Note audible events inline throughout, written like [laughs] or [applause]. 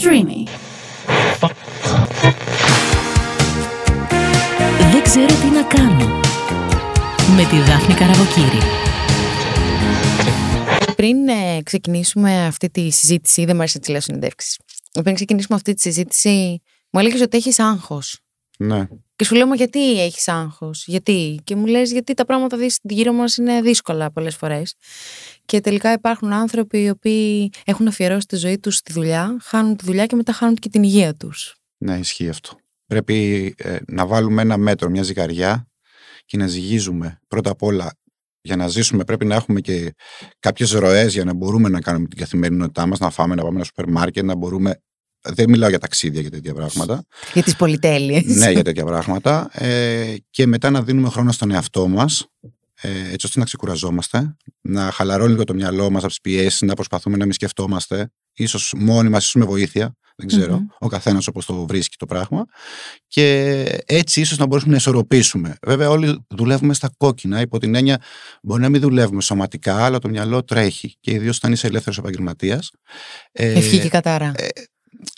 Streamy. Δεν ξέρω τι να κάνω. Με τη Δάφνη Καραβοκύρη. Πριν ε, ξεκινήσουμε αυτή τη συζήτηση, δεν μου αρέσει να τη λέω συνεντεύξεις. Πριν ξεκινήσουμε αυτή τη συζήτηση, μου έλεγες ότι έχεις άγχος. Ναι. Και σου λέω, Μα γιατί έχεις άγχος, Γιατί; Και μου λες, Γιατί τα πράγματα δεις- γύρω μας είναι δύσκολα πολλές φορές. Και τελικά υπάρχουν άνθρωποι οι οποίοι έχουν αφιερώσει τη ζωή τους στη δουλειά, χάνουν τη δουλειά και μετά χάνουν και την υγεία τους. Ναι, ισχύει αυτό. Πρέπει ε, να βάλουμε ένα μέτρο, μια ζυγαριά και να ζυγίζουμε. Πρώτα απ' όλα, για να ζήσουμε πρέπει να έχουμε και κάποιες ροές για να μπορούμε να κάνουμε την καθημερινότητά μας, να φάμε, να πάμε ένα σούπερ μάρκετ, να μπορούμε... Δεν μιλάω για ταξίδια και τέτοια πράγματα. Για τις πολυτέλειες. ναι, για τέτοια πράγματα. Ε, και μετά να δίνουμε χρόνο στον εαυτό μας, ε, έτσι ώστε να ξεκουραζόμαστε, να χαλαρώνει λίγο το μυαλό μας από τις πιέσεις, να προσπαθούμε να μην σκεφτόμαστε, ίσως μόνοι μας, ίσως με βοήθεια, δεν ξερω Μμμ. ο καθένας όπως το βρίσκει το πράγμα και έτσι ίσως να μπορέσουμε να ισορροπήσουμε. Βέβαια όλοι δουλεύουμε στα κόκκινα, υπό την έννοια μπορεί να μην δουλεύουμε σωματικά, αλλά το μυαλό τρέχει και ιδίως όταν είσαι ελεύθερος επαγγελματίας. Ε, Ευχή και κατάρα.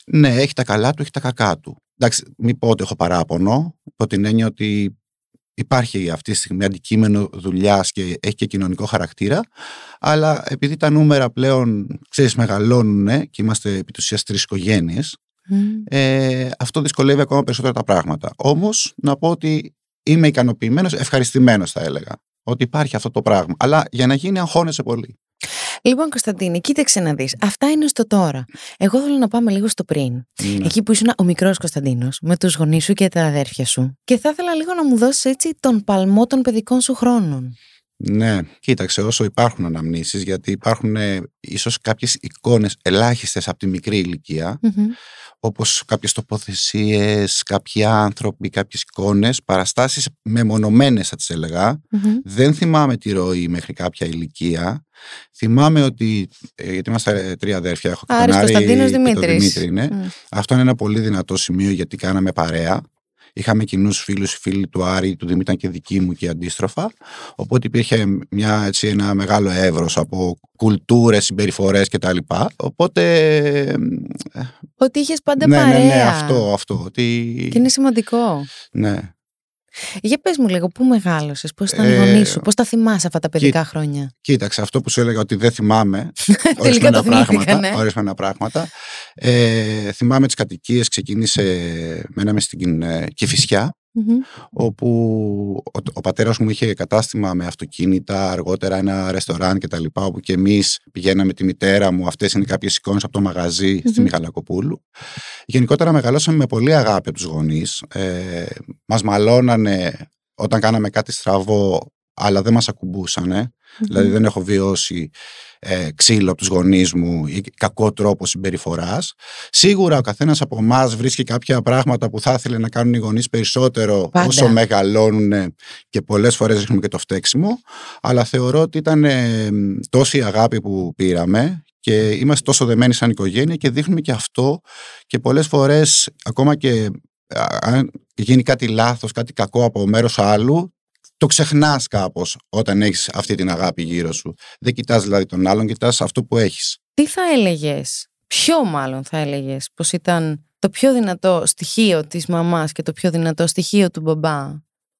Ναι, έχει τα καλά του, έχει τα κακά του. Εντάξει, μην πω ότι έχω παράπονο, υπό την έννοια ότι υπάρχει αυτή τη στιγμή αντικείμενο δουλειάς και έχει και κοινωνικό χαρακτήρα, αλλά επειδή τα νούμερα πλέον, ξέρεις, μεγαλώνουν και είμαστε επί της ουσίας τρεις οικογένειες, Μμ. ε, αυτό δυσκολεύει ακόμα περισσότερα τα πράγματα. Όμως, να πω ότι είμαι ικανοποιημένος, ευχαριστημένος θα έλεγα, ότι υπάρχει αυτό το πράγμα. Αλλά για να γίνει αγχώνεσαι πολύ. Λοιπόν, Κωνσταντίνη, κοίταξε να δεις. Αυτά είναι στο τώρα. Εγώ θέλω να πάμε λίγο στο πριν. Ναι. Εκεί που ήσουν ο μικρός Κωνσταντίνος, με τους γονείς σου και τα αδέρφια σου. Και θα ήθελα λίγο να μου δώσεις έτσι τον παλμό των παιδικών σου χρόνων. Ναι, κοίταξε, όσο υπάρχουν αναμνήσεις, γιατί υπάρχουν ε, ίσως κάποιες εικόνες ελάχιστες από τη μικρή ηλικία, Μμμ. όπως κάποιες τοποθεσίες, κάποιοι άνθρωποι, κάποιες εικόνες, παραστάσεις μεμονωμένες θα τις έλεγα. Μμμ. Δεν θυμάμαι τη ροή μέχρι κάποια ηλικία. Θυμάμαι ότι, ε, γιατί είμαστε ε, τρία αδέρφια, έχω και Άρης, τον Άρη Κωνσταντίνος, και τον Δημήτρης. Δημήτρη, ναι. Μμ. Αυτό είναι ένα πολύ δυνατό σημείο γιατί κάναμε παρέα. Είχαμε κοινούς φίλους, οι φίλοι του Άρη, του Δημήτρη ήταν και δικοί μου και αντίστροφα. Οπότε υπήρχε μια, έτσι, ένα μεγάλο εύρος από κουλτούρες, συμπεριφορές κτλ. Οπότε. ε, Ότι είχες πάντα ναι, παρέα. ναι, ναι, αυτό, αυτό. Ότι, Και είναι σημαντικό. ναι. Για πες μου λίγο, πού μεγάλωσες, πώς ήταν οι Ε, γονεί σου, πώς τα θυμάσαι αυτά τα παιδικά χρόνια; Κοίταξε, αυτό που σου έλεγα ότι δεν θυμάμαι [laughs] Τελικά ορισμένα το θυμήθηκα, πράγματα, ναι. ορισμένα πράγματα. Ε, θυμάμαι τις κατοικίες, ξεκίνησε, μέναμε στην ε, Κηφισιά, Μμμ. όπου ο, ο πατέρας μου είχε κατάστημα με αυτοκίνητα, αργότερα ένα ρεστοράν και τα λοιπά, όπου και εμείς πηγαίναμε με τη μητέρα μου, αυτές είναι κάποιες εικόνες από το μαγαζί στη Μμμ. Μιχαλακοπούλου. Γενικότερα μεγαλώσαμε με πολύ αγάπη από τους γονείς. Ε, μας μαλώνανε όταν κάναμε κάτι στραβό, αλλά δεν μας ακουμπούσανε. Δηλαδή δεν έχω βιώσει ε, ξύλο από τους γονείς μου ή κακό τρόπο συμπεριφοράς. Σίγουρα ο καθένας από εμάς βρίσκει κάποια πράγματα που θα ήθελε να κάνουν οι γονείς περισσότερο Πάντα. όσο μεγαλώνουν και πολλές φορές ρίχνουμε και το φταίξιμο. Αλλά θεωρώ ότι ήταν ε, τόση αγάπη που πήραμε και είμαστε τόσο δεμένοι σαν οικογένεια και δείχνουμε και αυτό και πολλές φορές ακόμα και α, αν γίνει κάτι λάθος, κάτι κακό από μέρος άλλου το ξεχνάς κάπως όταν έχεις αυτή την αγάπη γύρω σου. Δεν κοιτάς δηλαδή τον άλλον, κοιτάς αυτό που έχεις. Τι θα έλεγες, ποιο μάλλον θα έλεγες, πως ήταν το πιο δυνατό στοιχείο της μαμάς και το πιο δυνατό στοιχείο του μπαμπά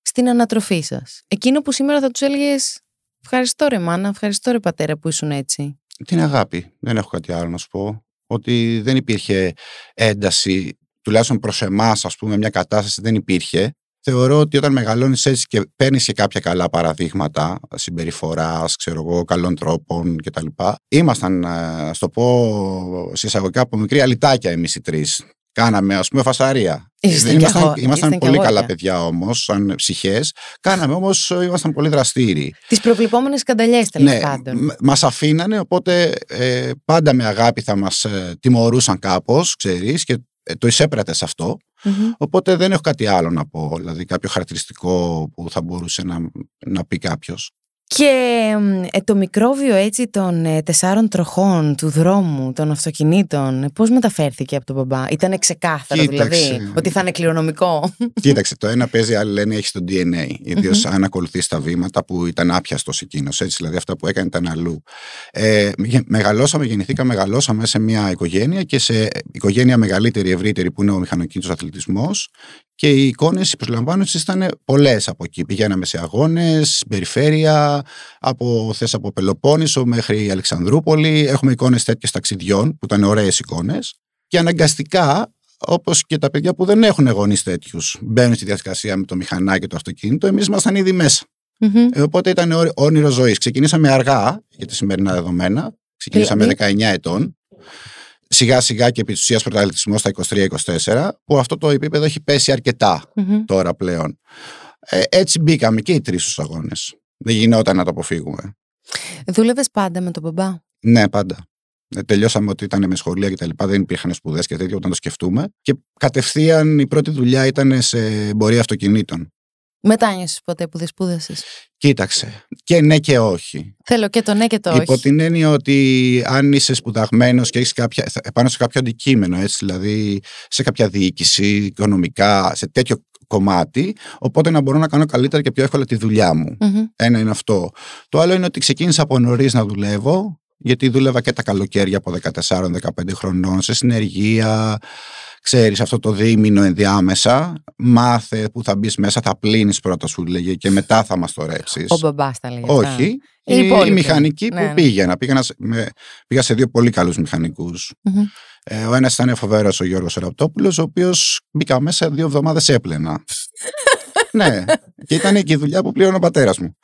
στην ανατροφή σας; Εκείνο που σήμερα θα τους έλεγες Ευχαριστώ ρε μάνα, ευχαριστώ ρε πατέρα που ήσουν έτσι. Την αγάπη. Δεν έχω κάτι άλλο να σου πω. Ότι δεν υπήρχε ένταση, τουλάχιστον προς εμάς ας πούμε μια κατάσταση δεν υπήρχε. Θεωρώ ότι όταν μεγαλώνεις έτσι και παίρνεις και κάποια καλά παραδείγματα συμπεριφοράς, ξέρω εγώ, καλών τρόπων κτλ. Ήμασταν, ε, στο πω συσσαγωγικά από μικρή αλυτάκια εμείς οι τρεις. Κάναμε ας πούμε φασαρία. Ήσασταν Δεν κι ήμασταν, αγώ- ήμασταν ήσταν κι πολύ καλά αγόρια. παιδιά όμως, σαν ψυχές. Κάναμε όμως, ε, ήμασταν πολύ δραστήριοι. Τις προβλεπόμενες σκανταλιές τέλος Ναι, πάντων. μ- μας αφήνανε, οπότε ε, πάντα με αγάπη θα μας ε, τιμωρούσαν κάπως, ξέρεις, και ε, το εισέπρατες αυτό. Μμμ. Οπότε δεν έχω κάτι άλλο να πω, δηλαδή κάποιο χαρακτηριστικό που θα μπορούσε να, να πει κάποιος. Και ε, το μικρόβιο έτσι των ε, τεσσάρων τροχών του δρόμου, των αυτοκινήτων, ε, πώς μεταφέρθηκε από τον μπαμπά; Ήταν ξεκάθαρο Κοίταξε. δηλαδή ότι θα είναι κληρονομικό; Κοίταξε, το ένα παίζει, άλλοι λένε έχει το DNA. ιδίως αν ακολουθείς τα βήματα που ήταν άπιαστος εκείνος. Έτσι, δηλαδή αυτά που έκανε ήταν αλλού. Ε, γε- μεγαλώσαμε, γεννηθήκα, μεγαλώσαμε σε μια οικογένεια και σε οικογένεια μεγαλύτερη, ευρύτερη που είναι ο μηχανοκίνητος αθλητισμός. Και οι εικόνες, οι προσλαμβάνωση ήταν πολλές από εκεί. Πηγαίναμε σε αγώνες, περιφέρεια, από θες από Πελοπόννησο μέχρι Αλεξανδρούπολη. Έχουμε εικόνες τέτοιες ταξιδιών που ήταν ωραίες εικόνες. Και αναγκαστικά όπως και τα παιδιά που δεν έχουν γονείς τέτοιους, μπαίνουν στη διαδικασία με το μηχανάκι και το αυτοκίνητο, εμείς ήμασταν ήδη μέσα. Μμμ. Ε, οπότε ήταν ό- όνειρο ζωής. Ξεκινήσαμε αργά για τα σημερινά δεδομένα. Ξεκινήσαμε Δηλαδή; 19 ετών. Σιγά σιγά και επί της ουσίας πρωταθλητισμός στα 23-24, που αυτό το επίπεδο έχει πέσει αρκετά Μμμ. τώρα πλέον. Ε, έτσι μπήκαμε και οι τρεις στους αγώνες. Δεν γινόταν να το αποφύγουμε. Δούλευες πάντα με τον μπαμπά; Ναι, πάντα. Ε, τελειώσαμε ότι ήταν με σχολεία και τα λοιπά, δεν υπήρχαν σπουδές και τέτοια όταν το σκεφτούμε. Και κατευθείαν η πρώτη δουλειά ήταν σε εμπορία αυτοκινήτων. Μετάνιωσες ποτέ που δεν σπούδασες; Κοίταξε. Και ναι και όχι. Θέλω και το ναι και το Υπό όχι. την έννοια ότι αν είσαι σπουδαγμένος και έχεις κάποια. θα- πάνω σε κάποιο αντικείμενο, έτσι, δηλαδή σε κάποια διοίκηση, οικονομικά, σε τέτοιο κομμάτι, οπότε να μπορώ να κάνω καλύτερα και πιο εύκολα τη δουλειά μου. Μμμ. Ένα είναι αυτό. Το άλλο είναι ότι ξεκίνησα από νωρίς να δουλεύω, γιατί δούλευα και τα καλοκαίρια από 14-15 χρονών σε συνεργεία. Ξέρεις αυτό το δίμηνο ενδιάμεσα, μάθε που θα μπεις μέσα, θα πλύνεις πρώτα σου λέγε και μετά θα μας το ρίξεις. Ο μπαμπάς τα λέει αυτά. Όχι. Οι Η, η υπόλοιποι. μηχανική Ναι, που ναι. πήγαινα. Πήγαινα σε, με, πήγα σε δύο πολύ καλούς μηχανικούς. Μμμ. Ε, ο ένας ήταν φοβερός ο Γιώργος Ραπτόπουλος, ο οποίος μπήκα μέσα δύο εβδομάδες έπλενα. [laughs] ναι, και ήταν και η δουλειά που πλήρωνε ο πατέρας μου.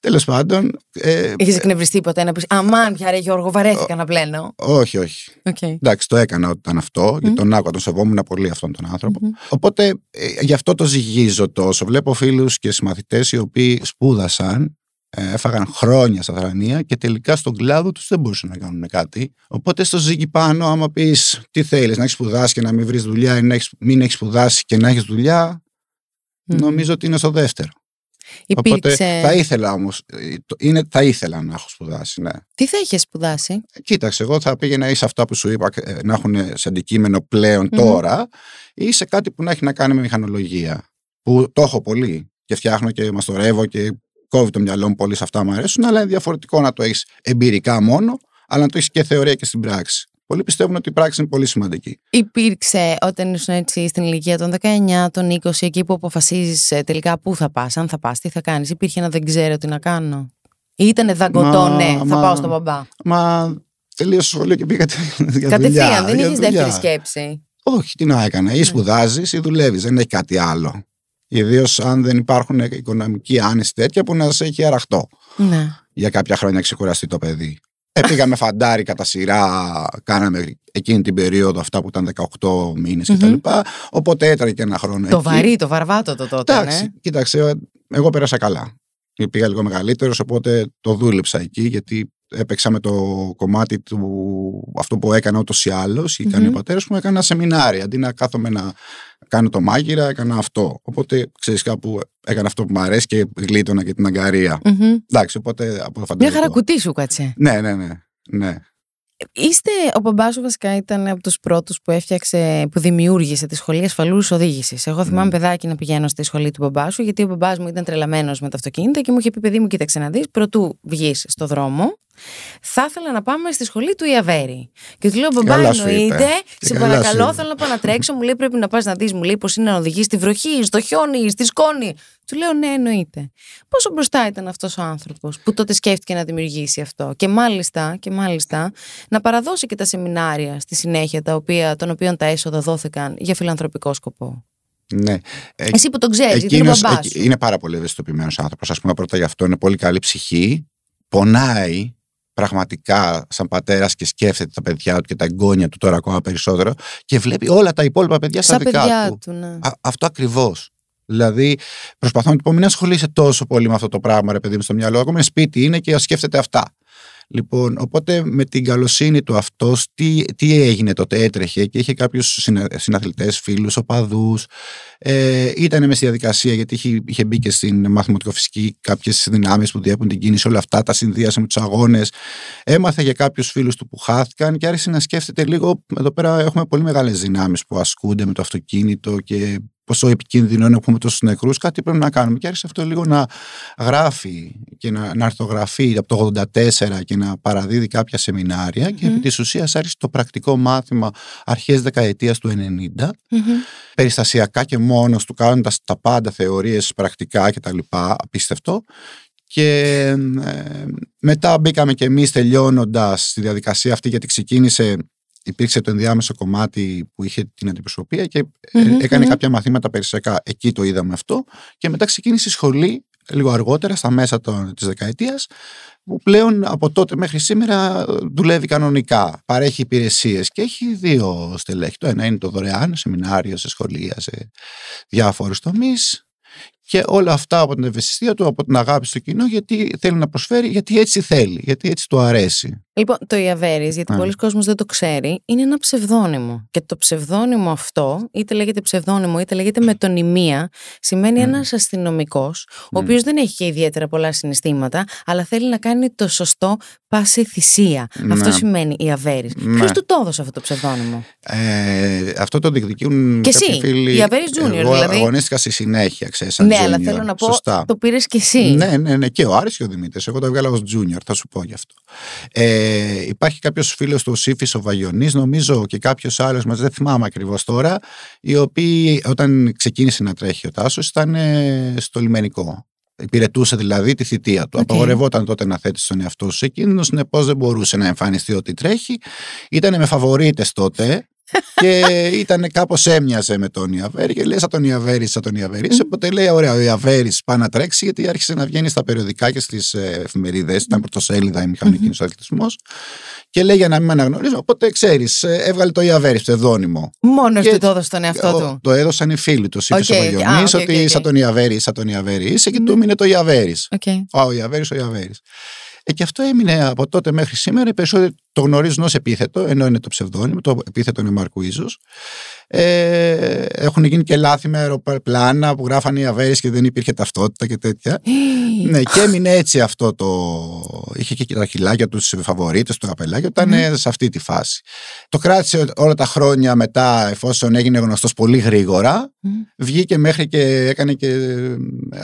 Τέλος πάντων, ε, Είχες εκνευριστεί ποτέ να πεις «Αμάν πια ρε Γιώργο, βαρέθηκα να πλένω». όχι, όχι. Οκ. Εντάξει, το έκανα όταν αυτό, γιατί τον άκουγα, τον σεβόμουν πολύ αυτόν τον άνθρωπο. Μμμ. Οπότε ε, γι' αυτό το ζυγίζω τόσο. Βλέπω φίλους και συμμαθητές οι οποίοι σπούδασαν, ε, έφαγαν χρόνια στα θρανία και τελικά στον κλάδο τους δεν μπορούσαν να κάνουν κάτι. Οπότε στο ζύγι πάνω, άμα πεις τι θέλεις, να έχεις σπουδάσει και να μην βρεις δουλειά ή να έχεις, μην έχεις σπουδάσει και να έχεις δουλειά, Μμμ. νομίζω ότι είναι στο δεύτερο. Υπήρξε... Οπότε θα ήθελα όμως, θα ήθελα να έχω σπουδάσει, ναι. Τι θα είχες σπουδάσει; Κοίταξε, εγώ θα πήγαινα ή σε αυτά που σου είπα ε, να έχουν σε αντικείμενο πλέον τώρα ή σε κάτι που να έχει να κάνει με μηχανολογία. Που το έχω πολύ και φτιάχνω και μαστορεύω και κόβει το μυαλό μου πολύ σε αυτά μου αρέσουν, αλλά είναι διαφορετικό να το έχεις εμπειρικά μόνο, αλλά να το έχεις και θεωρία και στην πράξη. Πολλοί πιστεύουν ότι η πράξη είναι πολύ σημαντική. Υπήρξε όταν ήσουν έτσι στην ηλικία των 19, των 20, εκεί που αποφασίζεις τελικά πού θα πας, αν θα πας, τι θα κάνεις. Υπήρχε ένα δεν ξέρω τι να κάνω. Ή ήταν δαγκωτό, Μα- ναι, θα μα- πάω στον μπαμπά. Μα τελείωσε το σχολείο και πήγα για δουλειά. Κατευθείαν, δεν για είχες δουλειά. δεύτερη σκέψη. Όχι, τι να έκανα. Ή σπουδάζεις ή δουλεύεις. Δεν έχει κάτι άλλο. Ιδίως αν δεν υπάρχουν οικονομικοί άνεση τέτοια που να σε έχει αραχτό Ναι. για κάποια χρόνια να ξεκουραστεί το παιδί. Ε, πήγαμε φαντάρι κατά σειρά, κάναμε εκείνη την περίοδο αυτά που ήταν 18 μήνες Μμμ. κτλ. Οπότε έτρεχε και ένα χρόνο Το εκεί. βαρύ, το βαρβάτο το τότε. Εντάξει, Ναι. κοίταξε, εγώ πέρασα καλά. Πήγα λίγο μεγαλύτερος, οπότε το δούλεψα εκεί, γιατί έπαιξα με το κομμάτι του αυτό που έκανα ούτως ή άλλως, ή έκανε Μμμ. ο πατέρα μου, έκανα σεμινάρια. Αντί να κάθομαι να κάνω το μάγειρα, έκανα αυτό. Οπότε ξέρεις κάπου έκανα αυτό που μου αρέσει και γλίτωνα και την αγκαρία. Μμμ. Εντάξει, οπότε από το Μια φανταστικό. χαρά κουτί σου κάτσε. Ναι, ναι, ναι. ναι. Είστε, ο μπαμπάς σου βασικά ήταν από τους πρώτους που έφτιαξε, που δημιούργησε τη σχολή ασφαλούς οδήγησης. Εγώ θυμάμαι παιδάκι να πηγαίνω στη σχολή του μπαμπάς σου, γιατί ο μπαμπάς μου ήταν τρελαμένος με τα αυτοκίνητα και μου είχε πει: Παιδί μου, κοίταξε να δεις, πρωτού βγεις στο δρόμο, θα ήθελα να πάμε στη σχολή του Ιαβέρη. Και του λέω: Μπαμπά, Καλά σου είπε. εννοείται. Και Σε καλά παρακαλώ, σου είπε. θέλω να πάω να τρέξω. Μου λέει: Πρέπει να πας να δεις, μου λέει πώς είναι να οδηγείς στη βροχή, στο χιόνι, στη σκόνη. Του λέω: Ναι, εννοείται. Πόσο μπροστά ήταν αυτός ο άνθρωπος που τότε σκέφτηκε να δημιουργήσει αυτό. Και μάλιστα, και μάλιστα να παραδώσει και τα σεμινάρια στη συνέχεια, τα οποία, των οποίων τα έσοδα δόθηκαν για φιλανθρωπικό σκοπό. ναι. Ε, Εσύ που τον ξέρεις, γιατί είναι Εκείνος, μπαμπάς εκ- σου. είναι πάρα πολύ ευαισθητοποιημένος άνθρωπος. Α πούμε, πρώτα γι' αυτό είναι πολύ καλή ψυχή. Πονάει πραγματικά σαν πατέρας και σκέφτεται τα παιδιά του και τα εγγόνια του τώρα ακόμα περισσότερο και βλέπει όλα τα υπόλοιπα παιδιά στα Σαν δικά παιδιά του. του, ναι. Α, αυτό ακριβώς. Δηλαδή, προσπαθώ να του πω: Μην ασχολείσαι τόσο πολύ με αυτό το πράγμα, ρε παιδί μου, στο μυαλό. Ακόμα είναι σπίτι είναι και σκέφτεται αυτά. Λοιπόν, οπότε με την καλοσύνη του αυτός, τι, τι έγινε τότε, έτρεχε και είχε κάποιους συναθλητές, φίλους, οπαδούς. Ε, ήταν μες στη διαδικασία γιατί είχε, είχε μπει και στην μαθηματικοφυσική κάποιες δυνάμεις που διέπουν την κίνηση, όλα αυτά τα συνδύασε με τους αγώνες. Έμαθε για κάποιους φίλους του που χάθηκαν και άρχισε να σκέφτεται λίγο. Εδώ πέρα έχουμε πολύ μεγάλες δυνάμεις που ασκούνται με το αυτοκίνητο και πόσο επικίνδυνο είναι που έχουμε τόσους νεκρούς, κάτι πρέπει να κάνουμε. Και άρχισε αυτό λίγο να γράφει και να, να αρθογραφεί από το 84 και να παραδίδει κάποια σεμινάρια. Και επί της ουσίας άρχισε το πρακτικό μάθημα αρχές δεκαετίας του 90, περιστασιακά και μόνος του, κάνοντας τα πάντα θεωρίες πρακτικά κτλ. Απίστευτο. Και ε, μετά μπήκαμε και εμείς τελειώνοντας τη διαδικασία αυτή γιατί ξεκίνησε υπήρξε το ενδιάμεσο κομμάτι που είχε την αντιπροσωπεία και mm εκανε κάποια μαθήματα περισσεκά. Εκεί το είδαμε αυτό. Και μετά ξεκίνησε η σχολή λίγο αργότερα, στα μέσα της δεκαετίας, που πλέον από τότε μέχρι σήμερα δουλεύει κανονικά. Παρέχει υπηρεσίες και έχει δύο στελέχη. Το ένα είναι το δωρεάν, σεμινάριο, σε σχολεία, σε διάφορους τομείς και όλα αυτά από την ευαισθησία του, από την αγάπη στο κοινό, γιατί θέλει να προσφέρει, γιατί έτσι θέλει, γιατί έτσι του αρέσει. Λοιπόν, το Ιαβέρης, γιατί ναι. πολλοί κόσμοι δεν το ξέρει, είναι ένα ψευδόνυμο. Και το ψευδόνυμο αυτό, είτε λέγεται ψευδόνυμο, είτε λέγεται μετωνυμία, σημαίνει mm. ένας αστυνομικός, ο οποίος δεν έχει και ιδιαίτερα πολλά συναισθήματα, αλλά θέλει να κάνει το σωστό πάση θυσία. Αυτό σημαίνει Ιαβέρης. Ναι. Ποιος του το έδωσε αυτό το ψευδόνυμο; Ε, αυτό το διεκδικούν και εσύ. Φίλοι... Ιαβέρης Junior, Εγώ δηλαδή. αγωνίστηκα στη συνέχεια, ξέρεις. Ναι, αλλά θέλω να πω, Σωστά. το πήρες κι εσύ. Ναι, ναι, ναι, και ο Άρης και ο Δημήτρης. Εγώ το έβγαλα ως Junior, θα σου πω γι' αυτό. Ε, ε, υπάρχει κάποιος φίλος του Σύφη ο Βαγιονής, νομίζω και κάποιος άλλος, μας δεν θυμάμαι ακριβώς τώρα, οι οποίοι όταν ξεκίνησε να τρέχει ο Τάσος ήταν ε, στο λιμενικό. Υπηρετούσε δηλαδή τη θητεία του. Okay. Απαγορευόταν τότε να θέτει τον εαυτό σου σε κίνδυνο, συνεπώς δεν μπορούσε να εμφανιστεί ότι τρέχει. Ήταν με φαβορίτες τότε και ήταν κάπως έμοιαζε με τον Ιαβέρη και λέει σαν τον Ιαβέρη, σαν τον Ιαβέρη. Οπότε λέει: Ωραία, ο Ιαβέρης πάει να τρέξει, γιατί άρχισε να βγαίνει στα περιοδικά και στις ε, εφημερίδες. Ήταν πρωτοσέλιδα η μηχανική mm-hmm. αθλητισμός. Και λέει για να μην με αναγνωρίζω. Οπότε ξέρεις, ε, έβγαλε το Ιαβέρη ψευδόνυμο. Μόνος του το έδωσε τον εαυτό του. Το έδωσαν οι φίλοι τους. Είπε okay, ο okay, okay, ότι σαν τον Ιαβέρη, σαν τον Ιαβέρη είσαι και του έμεινε το Ιαβέρης. Ο Ιαβέρης, ο Ιαβέρης. Ε, και αυτό έμεινε από τότε μέχρι σήμερα. Οι περισσότεροι το γνωρίζουν ως επίθετο, ενώ είναι το ψευδόνυμο. Το επίθετο είναι Μαρκουίζο. Ε, έχουν γίνει και λάθη με αεροπλάνα που γράφανε οι Αβέρες και δεν υπήρχε ταυτότητα και τέτοια. ναι, και έμεινε έτσι αυτό το. Είχε και τα χιλάκια τους, του φαβορίτες, το καπελάκι, ήταν mm. σε αυτή τη φάση. Το κράτησε όλα τα χρόνια μετά, εφόσον έγινε γνωστός πολύ γρήγορα. Mm. Βγήκε μέχρι και έκανε και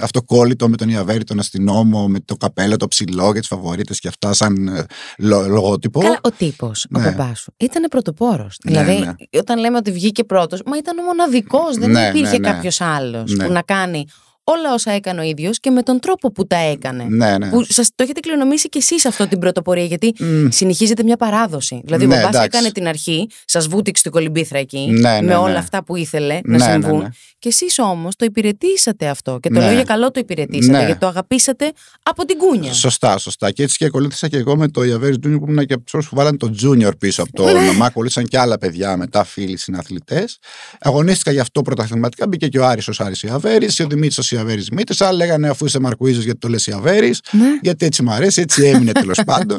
αυτοκόλλητο με τον Ιαβέρη, τον αστυνόμο, με το καπέλο, το ψηλό και τις φαβορίτες και αυτά, σαν ε, λογότυπο. Καλά, ο τύπος, ναι. ο μπαμπά σου, ήταν πρωτοπόρος. Ναι, δηλαδή, ναι. όταν λέμε ότι βγήκε πρώτος, μα ήταν ο μοναδικός. Δεν ναι, υπήρχε ναι, ναι. κάποιος άλλος που να κάνει όλα όσα έκανε ο ίδιος και με τον τρόπο που τα έκανε. Ναι, ναι. Που σας το έχετε κληρονομήσει κι εσείς αυτό την πρωτοπορία, γιατί mm. συνεχίζεται μια παράδοση. Δηλαδή, ναι, ο Μπαμπά έκανε την αρχή, σας βούτυξε την κολυμπήθρα εκεί, ναι, με όλα αυτά που ήθελε να συμβούν. Και εσείς όμως το υπηρετήσατε αυτό. Και το λέω για καλό το υπηρετήσατε, γιατί το αγαπήσατε από την κούνια. Σωστά, σωστά. Και έτσι και ακολούθησα και εγώ με το Ιαβέρι Junior που ήμουν και από τους που βάλαν το Junior πίσω από το όνομα. Ακολούθησαν και άλλα παιδιά μετά, φίλοι συναθλητές. Αγωνίστηκα γι' αυτό πρωταθληματικά. Μπήκε και ο Άρης ω Άρη Ιαβέρι, ο Δημήτρης ω Ιαβέρη Δημήτρη. Άλλοι λέγανε αφού είσαι Μαρκουίζος γιατί το λες Ιαβέρι. Ναι. Γιατί έτσι μου αρέσει, έτσι έμεινε τέλος [laughs] πάντων.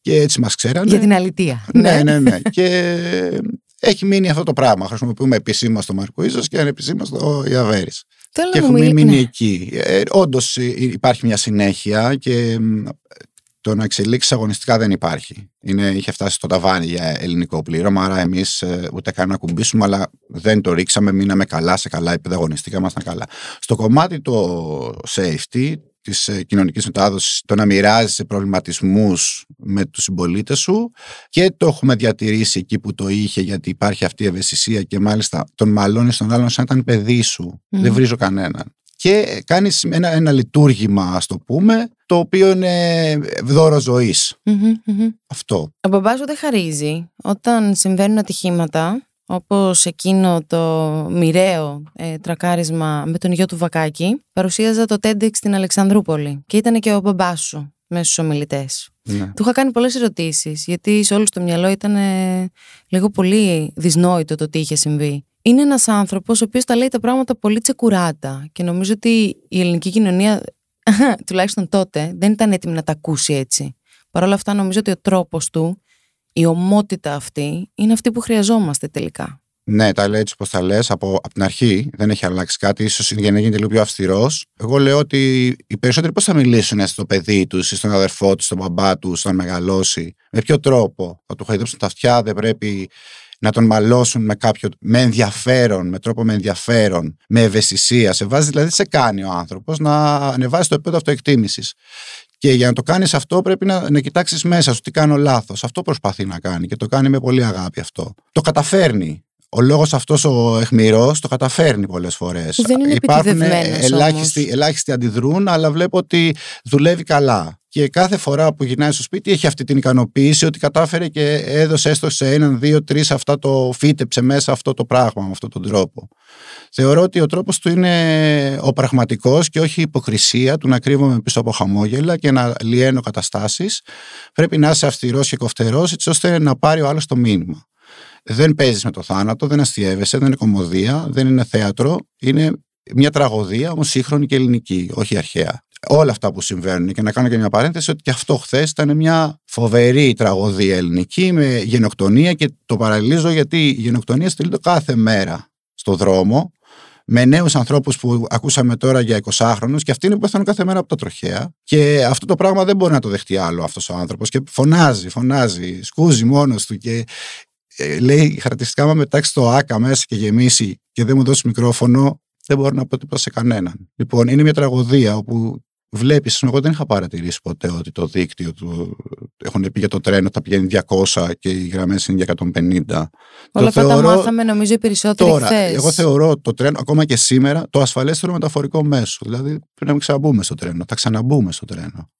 Και έτσι μας ξέρανε. Για την αλητία. Ναι, ναι, ναι. και έχει μείνει αυτό το πράγμα. Χρησιμοποιούμε επισήμω το Μαρκουίζος και ανεπισήμω το Ιαβέρι. Και έχουμε μείνει ναι. εκεί. Ε, Όντως υπάρχει μια συνέχεια και το να εξελίξεις αγωνιστικά δεν υπάρχει. Είναι, είχε φτάσει στο ταβάνι για ελληνικό πλήρωμα, άρα εμείς ε, ούτε καν να κουμπίσουμε, αλλά δεν το ρίξαμε, μείναμε καλά σε καλά επίπεδα αγωνιστικά, ήμασταν καλά. Στο κομμάτι το safety, της ε, κοινωνικής μετάδοσης, το να μοιράζεσαι προβληματισμούς με τους συμπολίτες σου και το έχουμε διατηρήσει εκεί που το είχε, γιατί υπάρχει αυτή η ευαισθησία και μάλιστα τον μαλώνεις στον άλλον σαν ήταν παιδί σου. Δεν βρίζω κανέναν και κάνεις ένα, ένα λειτουργήμα, ας το πούμε, το οποίο είναι δώρο Αυτό. Ο μπαμπάς σου δεν χαρίζει. Όταν συμβαίνουν ατυχήματα, όπως εκείνο το μοιραίο ε, τρακάρισμα με τον γιο του Βακάκη, παρουσίαζα το TEDx στην Αλεξανδρούπολη και ήταν και ο μπαμπάς σου μέσα στους ομιλητές. Ναι. Του είχα κάνει πολλές ερωτήσεις, γιατί σε όλους το μυαλό ήταν λίγο πολύ δυσνόητο το τι είχε συμβεί είναι ένας άνθρωπος ο οποίος τα λέει τα πράγματα πολύ τσεκουράτα και νομίζω ότι η ελληνική κοινωνία, [laughs] τουλάχιστον τότε, δεν ήταν έτοιμη να τα ακούσει έτσι. Παρ' όλα αυτά, νομίζω ότι ο τρόπος του, η ομότητα αυτή, είναι αυτή που χρειαζόμαστε τελικά. Ναι, τα λέει έτσι όπως τα λες από, από την αρχή. Δεν έχει αλλάξει κάτι. σω για να γίνεται λίγο πιο αυστηρός. Εγώ λέω ότι οι περισσότεροι πώς θα μιλήσουν στο παιδί τους, στον αδερφό τους, στον μπαμπά τους, όταν μεγαλώσει; Με ποιο τρόπο; Θα του χαϊδέψουν τα αυτιά, δεν πρέπει να τον μαλώσουν με κάποιο με ενδιαφέρον, με τρόπο με ενδιαφέρον, με ευαισθησία. Σε βάζει δηλαδή, σε κάνει ο άνθρωπος να ανεβάσει το επίπεδο αυτοεκτίμησης. Και για να το κάνεις αυτό, πρέπει να, να κοιτάξεις μέσα σου τι κάνω λάθος. Αυτό προσπαθεί να κάνει και το κάνει με πολύ αγάπη αυτό. Το καταφέρνει ο λόγος αυτός ο αιχμηρό το καταφέρνει πολλές φορές. Δεν είναι Υπάρχουν ελάχιστοι, ελάχιστοι αντιδρούν, αλλά βλέπω ότι δουλεύει καλά. Και κάθε φορά που γυρνάει στο σπίτι έχει αυτή την ικανοποίηση ότι κατάφερε και έδωσε έστω σε έναν, δύο, τρεις αυτά το φύτεψε μέσα αυτό το πράγμα με αυτόν τον τρόπο. Θεωρώ ότι ο τρόπος του είναι ο πραγματικός και όχι η υποκρισία του να κρύβομαι πίσω από χαμόγελα και να λιένω καταστάσεις. Πρέπει να είσαι αυστηρός και κοφτερός έτσι ώστε να πάρει ο άλλος το μήνυμα. Δεν παίζεις με το θάνατο, δεν αστείευεσαι, δεν είναι κομμωδία, δεν είναι θέατρο. Είναι μια τραγωδία, όμως σύγχρονη και ελληνική, όχι αρχαία. Όλα αυτά που συμβαίνουν. Και να κάνω και μια παρένθεση ότι και αυτό χθες ήταν μια φοβερή τραγωδία ελληνική με γενοκτονία και το παραλληλίζω γιατί η γενοκτονία στείλεται κάθε μέρα στο δρόμο με νέους ανθρώπους που ακούσαμε τώρα για 20χρονου και αυτοί είναι που πεθαίνουν κάθε μέρα από τα τροχέα. Και αυτό το πράγμα δεν μπορεί να το δεχτεί άλλο αυτός ο άνθρωπος. Και φωνάζει, φωνάζει, σκούζει μόνος του. Και ε, λέει χαρακτηριστικά, άμα μετάξει το άκα μέσα και γεμίσει και δεν μου δώσεις μικρόφωνο, δεν μπορώ να πω τίποτα σε κανέναν. Λοιπόν, είναι μια τραγωδία όπου βλέπεις, εγώ δεν είχα παρατηρήσει ποτέ ότι το δίκτυο του έχουν πει για το τρένο θα πηγαίνει 200 και οι γραμμές είναι για 150. Όλα αυτά τα μάθαμε νομίζω οι περισσότεροι Τώρα, χθες. εγώ θεωρώ το τρένο ακόμα και σήμερα το ασφαλέστερο μεταφορικό μέσο. Δηλαδή πρέπει να μην ξαναμπούμε στο τρένο, θα ξαναμπούμε στο τρένο.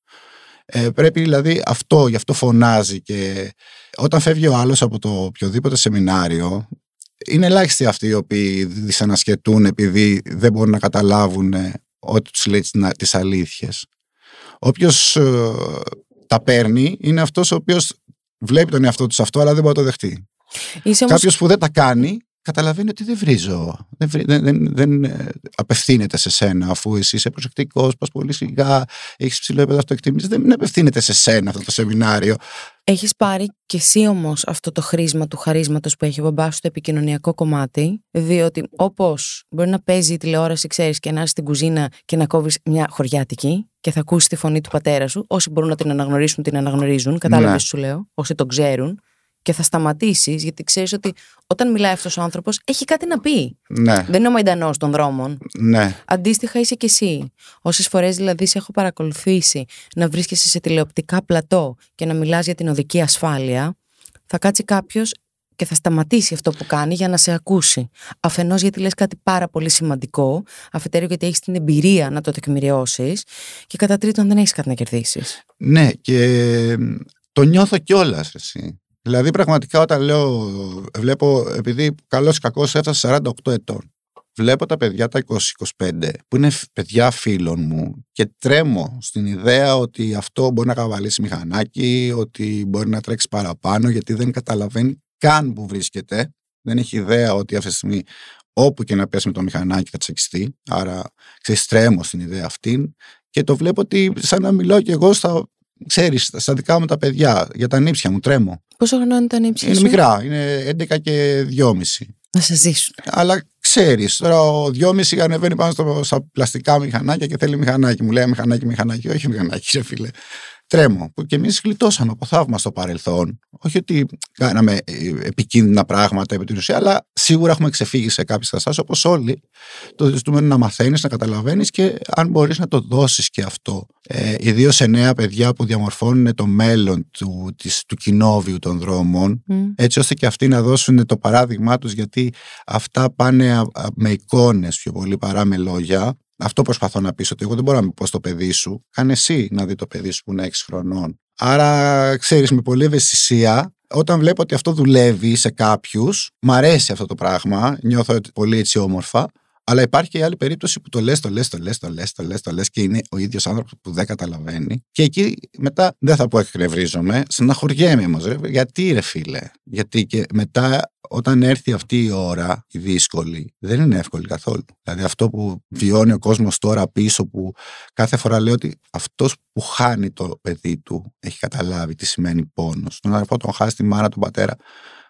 Ε, πρέπει δηλαδή αυτό, γι' αυτό φωνάζει και όταν φεύγει ο άλλος από το οποιοδήποτε σεμινάριο είναι ελάχιστοι αυτοί οι οποίοι δυσανασχετούν επειδή δεν μπορούν να καταλάβουν ό,τι τους λέει τις αλήθειες. Όποιος ε, τα παίρνει είναι αυτός ο οποίος βλέπει τον εαυτό τους σε αυτό αλλά δεν μπορεί να το δεχτεί. Κάποιος που δεν τα κάνει καταλαβαίνει ότι δεν βρίζω. Δεν, δεν, δεν, δεν ε, απευθύνεται σε σένα, αφού εσύ είσαι προσεκτικός, πας πολύ σιγά, έχεις ψηλό επίπεδο αυτοεκτίμησης. Δεν απευθύνεται σε σένα αυτό το σεμινάριο. Έχεις πάρει κι εσύ όμως αυτό το χρήσμα του χαρίσματος που έχει ο μπαμπάς στο επικοινωνιακό κομμάτι, διότι όπως μπορεί να παίζει η τηλεόραση, ξέρεις, και να είσαι στην κουζίνα και να κόβεις μια χωριάτικη και θα ακούσεις τη φωνή του πατέρα σου. Όσοι μπορούν να την αναγνωρίσουν, την αναγνωρίζουν. Κατάλαβες, ναι. σου λέω. Όσοι τον ξέρουν και θα σταματήσεις, γιατί ξέρεις ότι όταν μιλάει αυτός ο άνθρωπος έχει κάτι να πει. Ναι. Δεν είναι ο μαϊντανός των δρόμων. Ναι. Αντίστοιχα είσαι κι εσύ. Όσες φορές δηλαδή σε έχω παρακολουθήσει να βρίσκεσαι σε τηλεοπτικά πλατό και να μιλάς για την οδική ασφάλεια, θα κάτσει κάποιος και θα σταματήσει αυτό που κάνει για να σε ακούσει. Αφενός γιατί λες κάτι πάρα πολύ σημαντικό, αφετέρου γιατί έχεις την εμπειρία να το τεκμηριώσεις, και κατά τρίτον δεν έχεις κάτι να κερδίσεις. Ναι, και το νιώθω κιόλας εσύ. Δηλαδή, πραγματικά όταν λέω, βλέπω, επειδή καλός ή κακός έφτασα 48 ετών, βλέπω τα παιδιά τα 20-25 που είναι παιδιά φίλων μου και τρέμω στην ιδέα ότι αυτό μπορεί να καβαλήσει μηχανάκι, ότι μπορεί να τρέξει παραπάνω γιατί δεν καταλαβαίνει καν που βρίσκεται. Δεν έχει ιδέα ότι αυτή τη στιγμή όπου και να πέσει με το μηχανάκι θα τσακιστεί. Άρα, ξέρεις, τρέμω στην ιδέα αυτή και το βλέπω ότι σαν να μιλάω κι εγώ στα ξέρεις, στα δικά μου τα παιδιά, για τα νύψια μου, τρέμω. Πόσο χρόνο είναι τα νύψια Είναι μικρά, είναι 11 και 2,5. Να σε ζήσουν. Αλλά ξέρεις, τώρα ο 2,5 ανεβαίνει πάνω στο, στα πλαστικά μηχανάκια και θέλει μηχανάκι. Μου λέει μηχανάκι, μηχανάκι. Όχι μηχανάκι, ρε φίλε τρέμω. Και εμείς γλιτώσαμε από θαύμα στο παρελθόν. Όχι ότι κάναμε ε, επικίνδυνα πράγματα επί την ουσία, αλλά σίγουρα έχουμε ξεφύγει σε κάποιες καταστάσεις όπως όλοι. Το ζητούμε να μαθαίνεις, να καταλαβαίνεις και αν μπορείς να το δώσεις και αυτό. Ε, Ιδίως σε νέα παιδιά που διαμορφώνουν το μέλλον του, της, του κοινόβιου των δρόμων, έτσι ώστε και αυτοί να δώσουν το παράδειγμά τους, γιατί αυτά πάνε με εικόνες πιο πολύ παρά με λόγια. Αυτό προσπαθώ να πεις ότι εγώ δεν μπορώ να πω στο παιδί σου. Κάνε εσύ να δει το παιδί σου που είναι 6 χρονών. Άρα, ξέρεις, με πολλή ευαισθησία, όταν βλέπω ότι αυτό δουλεύει σε κάποιους, μ' αρέσει αυτό το πράγμα, νιώθω πολύ έτσι όμορφα, Αλλά υπάρχει και η άλλη περίπτωση που το λες, το λες, το λες, το λες, το λες, το λες και είναι ο ίδιος άνθρωπος που δεν καταλαβαίνει. Και εκεί μετά δεν θα πω εκνευρίζομαι, στεναχωριέμαι όμως. Γιατί ρε φίλε, γιατί και μετά όταν έρθει αυτή η ώρα, η δύσκολη, δεν είναι εύκολη καθόλου. Δηλαδή αυτό που βιώνει ο κόσμος τώρα πίσω, που κάθε φορά λέει ότι αυτός που χάνει το παιδί του έχει καταλάβει τι σημαίνει πόνος. Τον αδερφό τον χάσει τη μάνα, τον πατέρα,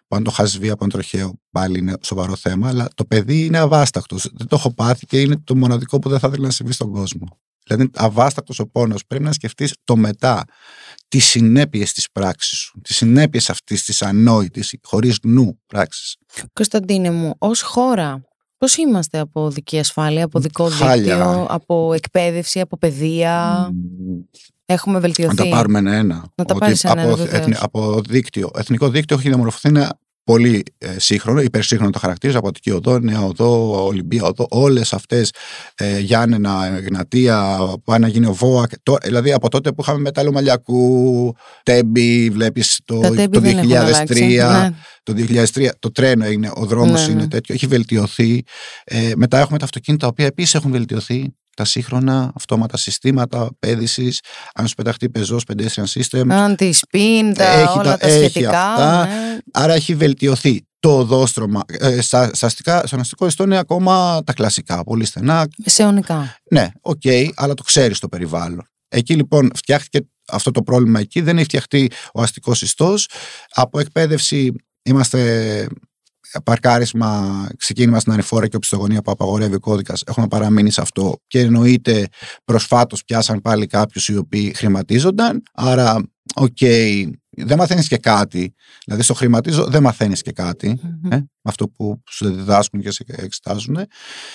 αν το χάσει βία από τον τροχαίο, πάλι είναι σοβαρό θέμα, αλλά το παιδί είναι αβάσταχτο. Δεν το έχω πάθει και είναι το μοναδικό που δεν θα ήθελα να συμβεί στον κόσμο. Δηλαδή, αβάστακτος ο πόνος. Πρέπει να σκεφτείς το μετά, τις συνέπειες της πράξης σου, τις συνέπειες αυτής της ανόητης, χωρίς νου πράξης. Κωνσταντίνε μου, ως χώρα, πώς είμαστε από δική ασφάλεια, από δικό Χάλια. δίκτυο, από εκπαίδευση, από παιδεία; Έχουμε βελτιωθεί. Να τα πάρουμε ένα-ένα. Να τα Ότι πάρεις ένα-ένα, από, βεβαίως. εθνι- από δίκτυο. Εθνικό δίκτυο έχει διαμορφωθεί ένα πολύ ε, σύγχρονο, υπερσύγχρονο το χαρακτήριζα από Αττική Οδό, Νέα Οδό, Ολυμπία Οδό, όλες αυτές ε, Γιάννενα, Εγνατία, πάει να γίνει ο ΒΟΑ. και Το, δηλαδή από τότε που είχαμε μετάλλο Μαλιακού, Τέμπη, βλέπεις το, Τα τέμπη το δεν έχουν 2003. αλλάξει. Ναι. Το 2003 το τρένο έγινε, ο δρόμος Ναι, είναι ναι. τέτοιο, έχει βελτιωθεί. Ε, μετά έχουμε τα αυτοκίνητα τα οποία επίσης έχουν βελτιωθεί. Τα σύγχρονα αυτόματα συστήματα πέδησης, αν σου πεταχτεί πεζός pedestrian system. Anti-spin, τα Έχει όλα τα- τα έχει σχετικά. αυτά. ναι. Άρα έχει βελτιωθεί το οδόστρωμα. Ε, στα, στα αστικά, στον αστικό ιστό είναι ακόμα τα κλασικά, πολύ στενά. Μεσαιωνικά. Ναι, οκ, αλλά το ξέρεις το περιβάλλον. Εκεί λοιπόν φτιάχτηκε αυτό το πρόβλημα εκεί, δεν έχει φτιαχτεί ο αστικός ιστός. Από εκπαίδευση είμαστε παρκάρισμα, ξεκίνημα στην ανηφόρα και οπισθογωνία που απαγορεύει ο κώδικας. Έχουμε παραμείνει σε αυτό και εννοείται προσφάτως πιάσαν πάλι κάποιους οι οποίοι χρηματίζονταν. Άρα, οκ, δεν μαθαίνεις και κάτι. Δηλαδή, στο χρηματίζω δεν μαθαίνεις και κάτι. Μμμ. Ε, αυτό που σου διδάσκουν και σε εξετάζουν.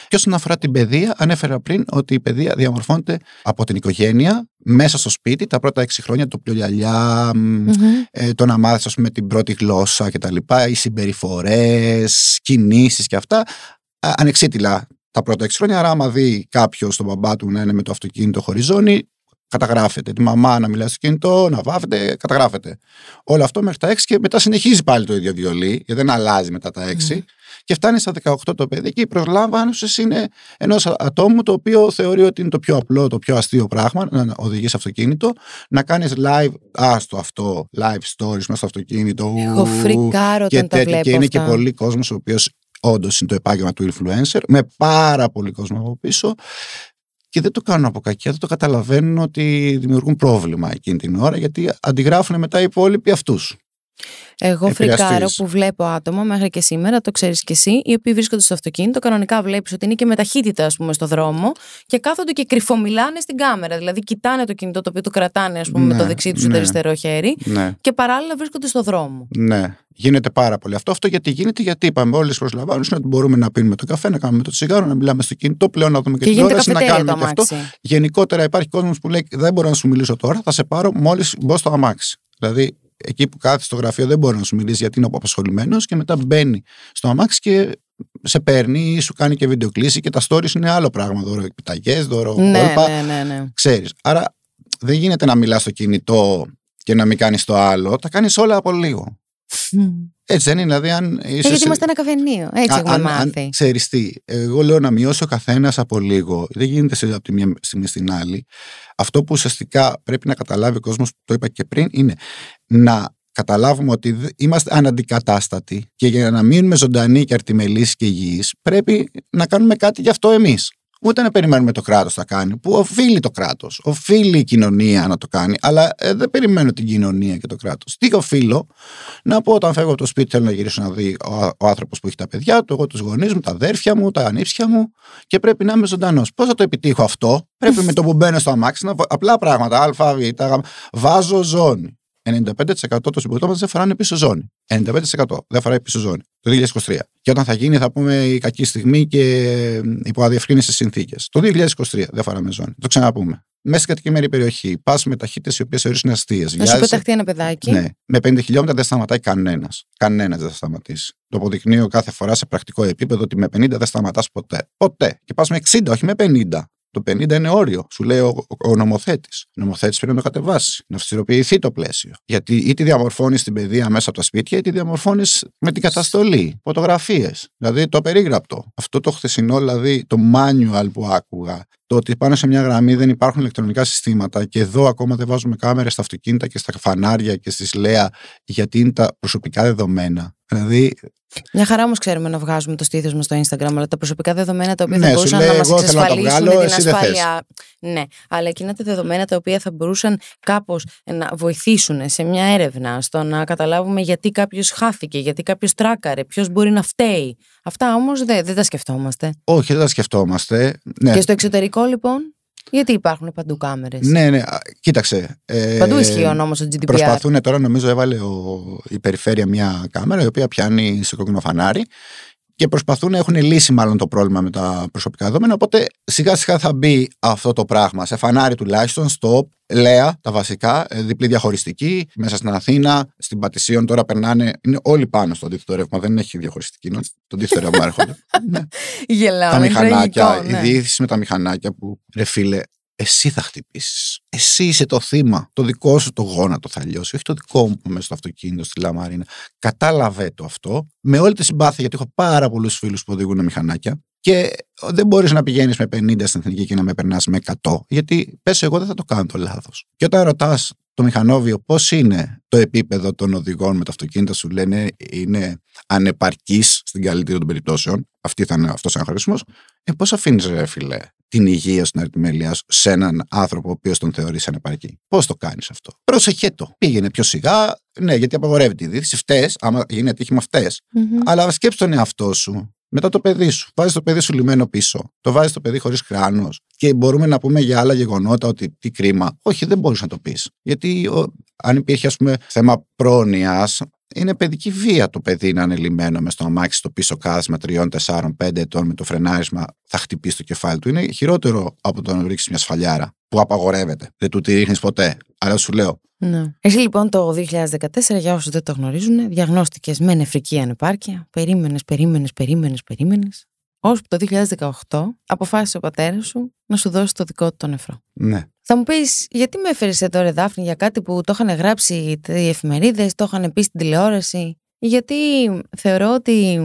Και όσον αφορά την παιδεία, ανέφερα πριν ότι η παιδεία διαμορφώνεται από την οικογένεια, μέσα στο σπίτι, τα πρώτα έξι χρόνια, το πιο λιαλιά, μ, Μμμ. ε, το να μάθεις ας πούμε την πρώτη γλώσσα και τα λοιπά, οι συμπεριφορές, κινήσεις και αυτά, α, ανεξίτηλα τα πρώτα έξι χρόνια. Άρα, άμα δει κάποιος τον μπαμπά του να είναι με το αυτοκίνητο χωριζόνη, καταγράφεται. Τη μαμά να μιλάει στο κινητό, να βάφεται, καταγράφεται. Όλο αυτό μέχρι τα 6 και μετά συνεχίζει πάλι το ίδιο βιολί, γιατί δεν αλλάζει μετά τα 6. Και φτάνει στα 18 το παιδί και η προσλάμβανωση είναι ενός ατόμου το οποίο θεωρεί ότι είναι το πιο απλό, το πιο αστείο πράγμα να οδηγεί αυτοκίνητο, να κάνεις live, άστο αυτό, live stories μέσα στο αυτοκίνητο. Εγώ ου, φρικάρω και όταν τα τέτοια. βλέπω Και είναι και αυτά. πολλοί κόσμος ο οποίος όντως είναι το επάγγελμα του influencer, με πάρα πολύ κόσμο από πίσω. Και δεν το κάνουν από κακία, δεν το καταλαβαίνουν ότι δημιουργούν πρόβλημα εκείνη την ώρα, γιατί αντιγράφουν μετά οι υπόλοιποι αυτούς. Εγώ επηρεαστείς. φρικάρω που βλέπω άτομα μέχρι και σήμερα, το ξέρεις κι εσύ, οι οποίοι βρίσκονται στο αυτοκίνητο. Κανονικά βλέπεις ότι είναι και με ταχύτητα, ας πούμε, στο δρόμο και κάθονται και κρυφομιλάνε στην κάμερα. Δηλαδή, κοιτάνε το κινητό το οποίο το κρατάνε, ας πούμε, με Ναι, το δεξί τους ή το ναι. αριστερό χέρι Ναι. και παράλληλα βρίσκονται στο δρόμο. Ναι, γίνεται πάρα πολύ αυτό. Αυτό γιατί γίνεται, γιατί είπαμε όλες τι προσλαμβάνουν είναι ότι μπορούμε να πίνουμε το καφέ, να κάνουμε το τσιγάρο, να μιλάμε στο κινητό, πλέον να δούμε και, Και γίνεται τηλεόραση, να καφετέρια το κάνουμε και αυτό. αμάξι. Γενικότερα υπάρχει κόσμος που λέει: Δεν μπορώ να σου μιλήσω τώρα, θα σε πάρω μόλις μπω στο αμάξι. Δηλαδή, εκεί που κάθεται στο γραφείο δεν μπορεί να σου μιλήσει γιατί είναι απασχολημένο και μετά μπαίνει στο αμάξι και σε παίρνει ή σου κάνει και βιντεοκλήση και τα stories είναι άλλο πράγμα. Δώρο επιταγές, δώρο Ναι, κόλπα. ναι, ναι, ναι. Ξέρεις. Άρα δεν γίνεται να μιλάς στο κινητό και να μην κάνεις το άλλο. Τα κάνεις όλα από λίγο. Έτσι δεν είναι, δηλαδή αν Ε, είσαι. γιατί σε- είμαστε ένα καφενείο. Έτσι Α- έχουμε αν, μάθει. αν ξέρεις τι, εγώ λέω να μειώσει ο καθένας από λίγο. Δεν γίνεται σε, από τη μία στιγμή στην άλλη. Αυτό που ουσιαστικά πρέπει να καταλάβει ο κόσμος, το είπα και πριν, είναι να καταλάβουμε ότι δε- είμαστε αναντικατάστατοι και για να μείνουμε ζωντανοί και αρτιμελείς και υγιείς πρέπει να κάνουμε κάτι γι' αυτό εμείς. Ούτε να περιμένουμε το κράτος να κάνει, που οφείλει το κράτος, οφείλει η κοινωνία να το κάνει, αλλά ε, δεν περιμένω την κοινωνία και το κράτος. Τι οφείλω, να πω όταν φεύγω από το σπίτι θέλω να γυρίσω να δει ο, ο άνθρωπος που έχει τα παιδιά του, εγώ τους γονείς μου, τα αδέρφια μου, τα ανήψια μου και πρέπει να είμαι ζωντανός. Πώς θα το επιτύχω αυτό, πρέπει με το που μπαίνω στο αμάξι να βα- απλά πράγματα, α, β, γ, βάζω ζώνη. 95% των συμπολιτών μας δεν φοράνε πίσω ζώνη. 95% δεν φοράει πίσω ζώνη. Το 2023. Και όταν θα γίνει, θα πούμε η κακή στιγμή και υπό αδιευκρίνηστε συνθήκες. Το 2023 δεν φοράμε ζώνη. Το ξαναπούμε. Μέσα στην κατοικημένη περιοχή πας με ταχύτητες οι οποίες θεωρεί είναι αστείες. Να σου πεταχτεί ένα παιδάκι. Ναι. Με 50 χιλιόμετρα δεν σταματάει κανένας. Κανένας δεν θα σταματήσει. Το αποδεικνύω κάθε φορά σε πρακτικό επίπεδο ότι με 50 δεν σταματάς ποτέ. Ποτέ. Και πας με 60, όχι με 50. Το 50 είναι όριο, σου λέει ο, ο νομοθέτης. Ο νομοθέτης πρέπει να το κατεβάσει, να αυστηροποιηθεί το πλαίσιο. Γιατί ή τη διαμορφώνεις την παιδεία μέσα από τα σπίτια, ή τη διαμορφώνεις με την καταστολή. Φωτογραφίες. Δηλαδή το περίγραπτο. Αυτό το χθεσινό, δηλαδή το manual που άκουγα, το ότι πάνω σε μια γραμμή δεν υπάρχουν ηλεκτρονικά συστήματα και εδώ ακόμα δεν βάζουμε κάμερες στα αυτοκίνητα και στα φανάρια και στις ΛΕΑ γιατί είναι τα προσωπικά δεδομένα. Δηλαδή μια χαρά όμως ξέρουμε να βγάζουμε το στήθος μας στο Instagram, αλλά τα προσωπικά δεδομένα τα οποία Ναι, θα σου μπορούσαν λέει, να μας εγώ θέλω να το εξασφαλίσουν βγάλω, την εσύ δεν ασφάλεια. Ναι, αλλά εκείνα τα δεδομένα τα οποία θα μπορούσαν κάπως να βοηθήσουν σε μια έρευνα στο να καταλάβουμε γιατί κάποιος χάθηκε, γιατί κάποιος τράκαρε, ποιος μπορεί να φταίει. Αυτά όμως δεν, δεν τα σκεφτόμαστε. όχι, δεν τα σκεφτόμαστε. Ναι, Και στο εξωτερικό λοιπόν, γιατί υπάρχουν παντού κάμερες; ναι, ναι. α, Κοίταξε. ε, Παντού ισχύει ο νόμος του GDPR. Προσπαθούν τώρα, νομίζω, έβαλε ο, η περιφέρεια μια κάμερα η οποία πιάνει σε κόκκινο φανάρι και προσπαθούν να έχουν λύσει μάλλον το πρόβλημα με τα προσωπικά δεδομένα. Οπότε σιγά σιγά θα μπει αυτό το πράγμα σε φανάρι τουλάχιστον, stop, Λέα, τα βασικά, ε, διπλή διαχωριστική, μέσα στην Αθήνα, στην Πατησίων τώρα περνάνε, είναι όλοι πάνω στο αντίθετο ρεύμα, δεν έχει διαχωριστική, είναι το αντίθετο ρεύμα έρχονται. ναι. [laughs] Γελάω. τα είναι μηχανάκια, τραγικό, η ναι. διήθηση με τα μηχανάκια που, ρε φίλε, εσύ θα χτυπήσεις. Εσύ είσαι το θύμα. Το δικό σου το γόνατο θα λιώσει. Όχι το δικό μου που είμαι στο αυτοκίνητο στη Λαμαρίνα. Κατάλαβε το αυτό. Με όλη τη συμπάθεια, γιατί έχω πάρα πολλούς φίλους που οδηγούν μηχανάκια. Και δεν μπορείς να πηγαίνεις με 50 στην εθνική και να με περνάς με 100. Γιατί πες, εγώ δεν θα το κάνω το λάθος. Και όταν ρωτάς το μηχανόβιο πώς είναι το επίπεδο των οδηγών με τα αυτοκίνητα, σου λένε είναι ανεπαρκής στην καλύτερη των περιπτώσεων. Αυτή θα είναι αυτός ο χαρισμό. Ε, πώς αφήνεις, ρε φιλέ, την υγεία στην αριθμέλεια σου σε έναν άνθρωπο ο οποίος τον θεωρείς ανεπαρκή. Πώς το κάνεις αυτό; Πρόσεχε το. Πήγαινε πιο σιγά. Ναι, γιατί απαγορεύεται η δίδυση. Φταίει, άμα γίνει ατύχημα, φταίει. Μμμ. Αλλά σκέψτε τον εαυτό σου. Μετά το παιδί σου. Βάζεις το παιδί σου λυμμένο πίσω. Το βάζεις το παιδί χωρίς κράνος. Και μπορούμε να πούμε για άλλα γεγονότα ότι τι κρίμα. Όχι, δεν μπορείς να το πεις. Γιατί ο, αν υπήρχε, ας πούμε, θέμα πρόνοιας, είναι παιδική βία το παιδί να είναι λυμμένο με στο αμάξι στο πίσω κάθισμα 3, 4, 5 ετών με το φρενάρισμα, θα χτυπήσει το κεφάλι του. Είναι χειρότερο από το να ρίξεις μια σφαλιάρα που απαγορεύεται. Δεν του τη ρίχνεις ποτέ. Αλλά σου λέω, Ναι. Εσύ λοιπόν το 2014, για όσους δεν το γνωρίζουν, διαγνώστηκες με νεφρική ανεπάρκεια. Περίμενες, περίμενες, περίμενες, περίμενες. Ώσπου το 2018 αποφάσισε ο πατέρας σου να σου δώσει το δικό του το νεφρό. ναι. Θα μου πεις, γιατί με έφερες εδώ, ρε Δάφνη, για κάτι που το είχαν γράψει οι εφημερίδες, το είχαν πει στην τηλεόραση; Γιατί θεωρώ ότι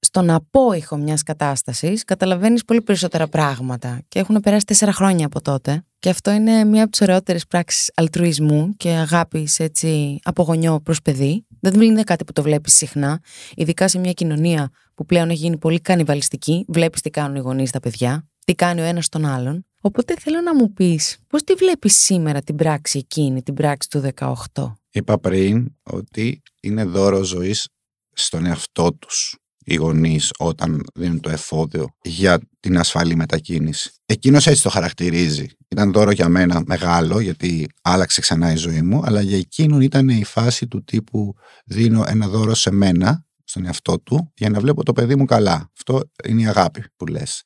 στον απόϊχο μιας κατάστασης καταλαβαίνεις πολύ περισσότερα πράγματα. Και έχουν περάσει τέσσερα χρόνια από τότε. Και αυτό είναι μία από τις ωραιότερες πράξεις αλτρουισμού και αγάπης έτσι από γονιό προς παιδί. Δεν είναι κάτι που το βλέπεις συχνά, ειδικά σε μια κοινωνία που πλέον έχει γίνει πολύ κανιβαλιστική. Βλέπεις τι κάνουν οι γονείς στα παιδιά, τι κάνει ο ένας τον άλλον. Οπότε θέλω να μου πεις, πώς τη βλέπεις σήμερα την πράξη εκείνη, την πράξη του 18. Είπα πριν ότι είναι δώρο ζωής στον εαυτό τους οι γονείς όταν δίνουν το εφόδιο για την ασφαλή μετακίνηση. Εκείνος έτσι το χαρακτηρίζει. Ήταν δώρο για μένα μεγάλο, γιατί άλλαξε ξανά η ζωή μου, αλλά για εκείνον ήταν η φάση του τύπου δίνω ένα δώρο σε μένα, στον εαυτό του, για να βλέπω το παιδί μου καλά. Αυτό είναι η αγάπη που λες.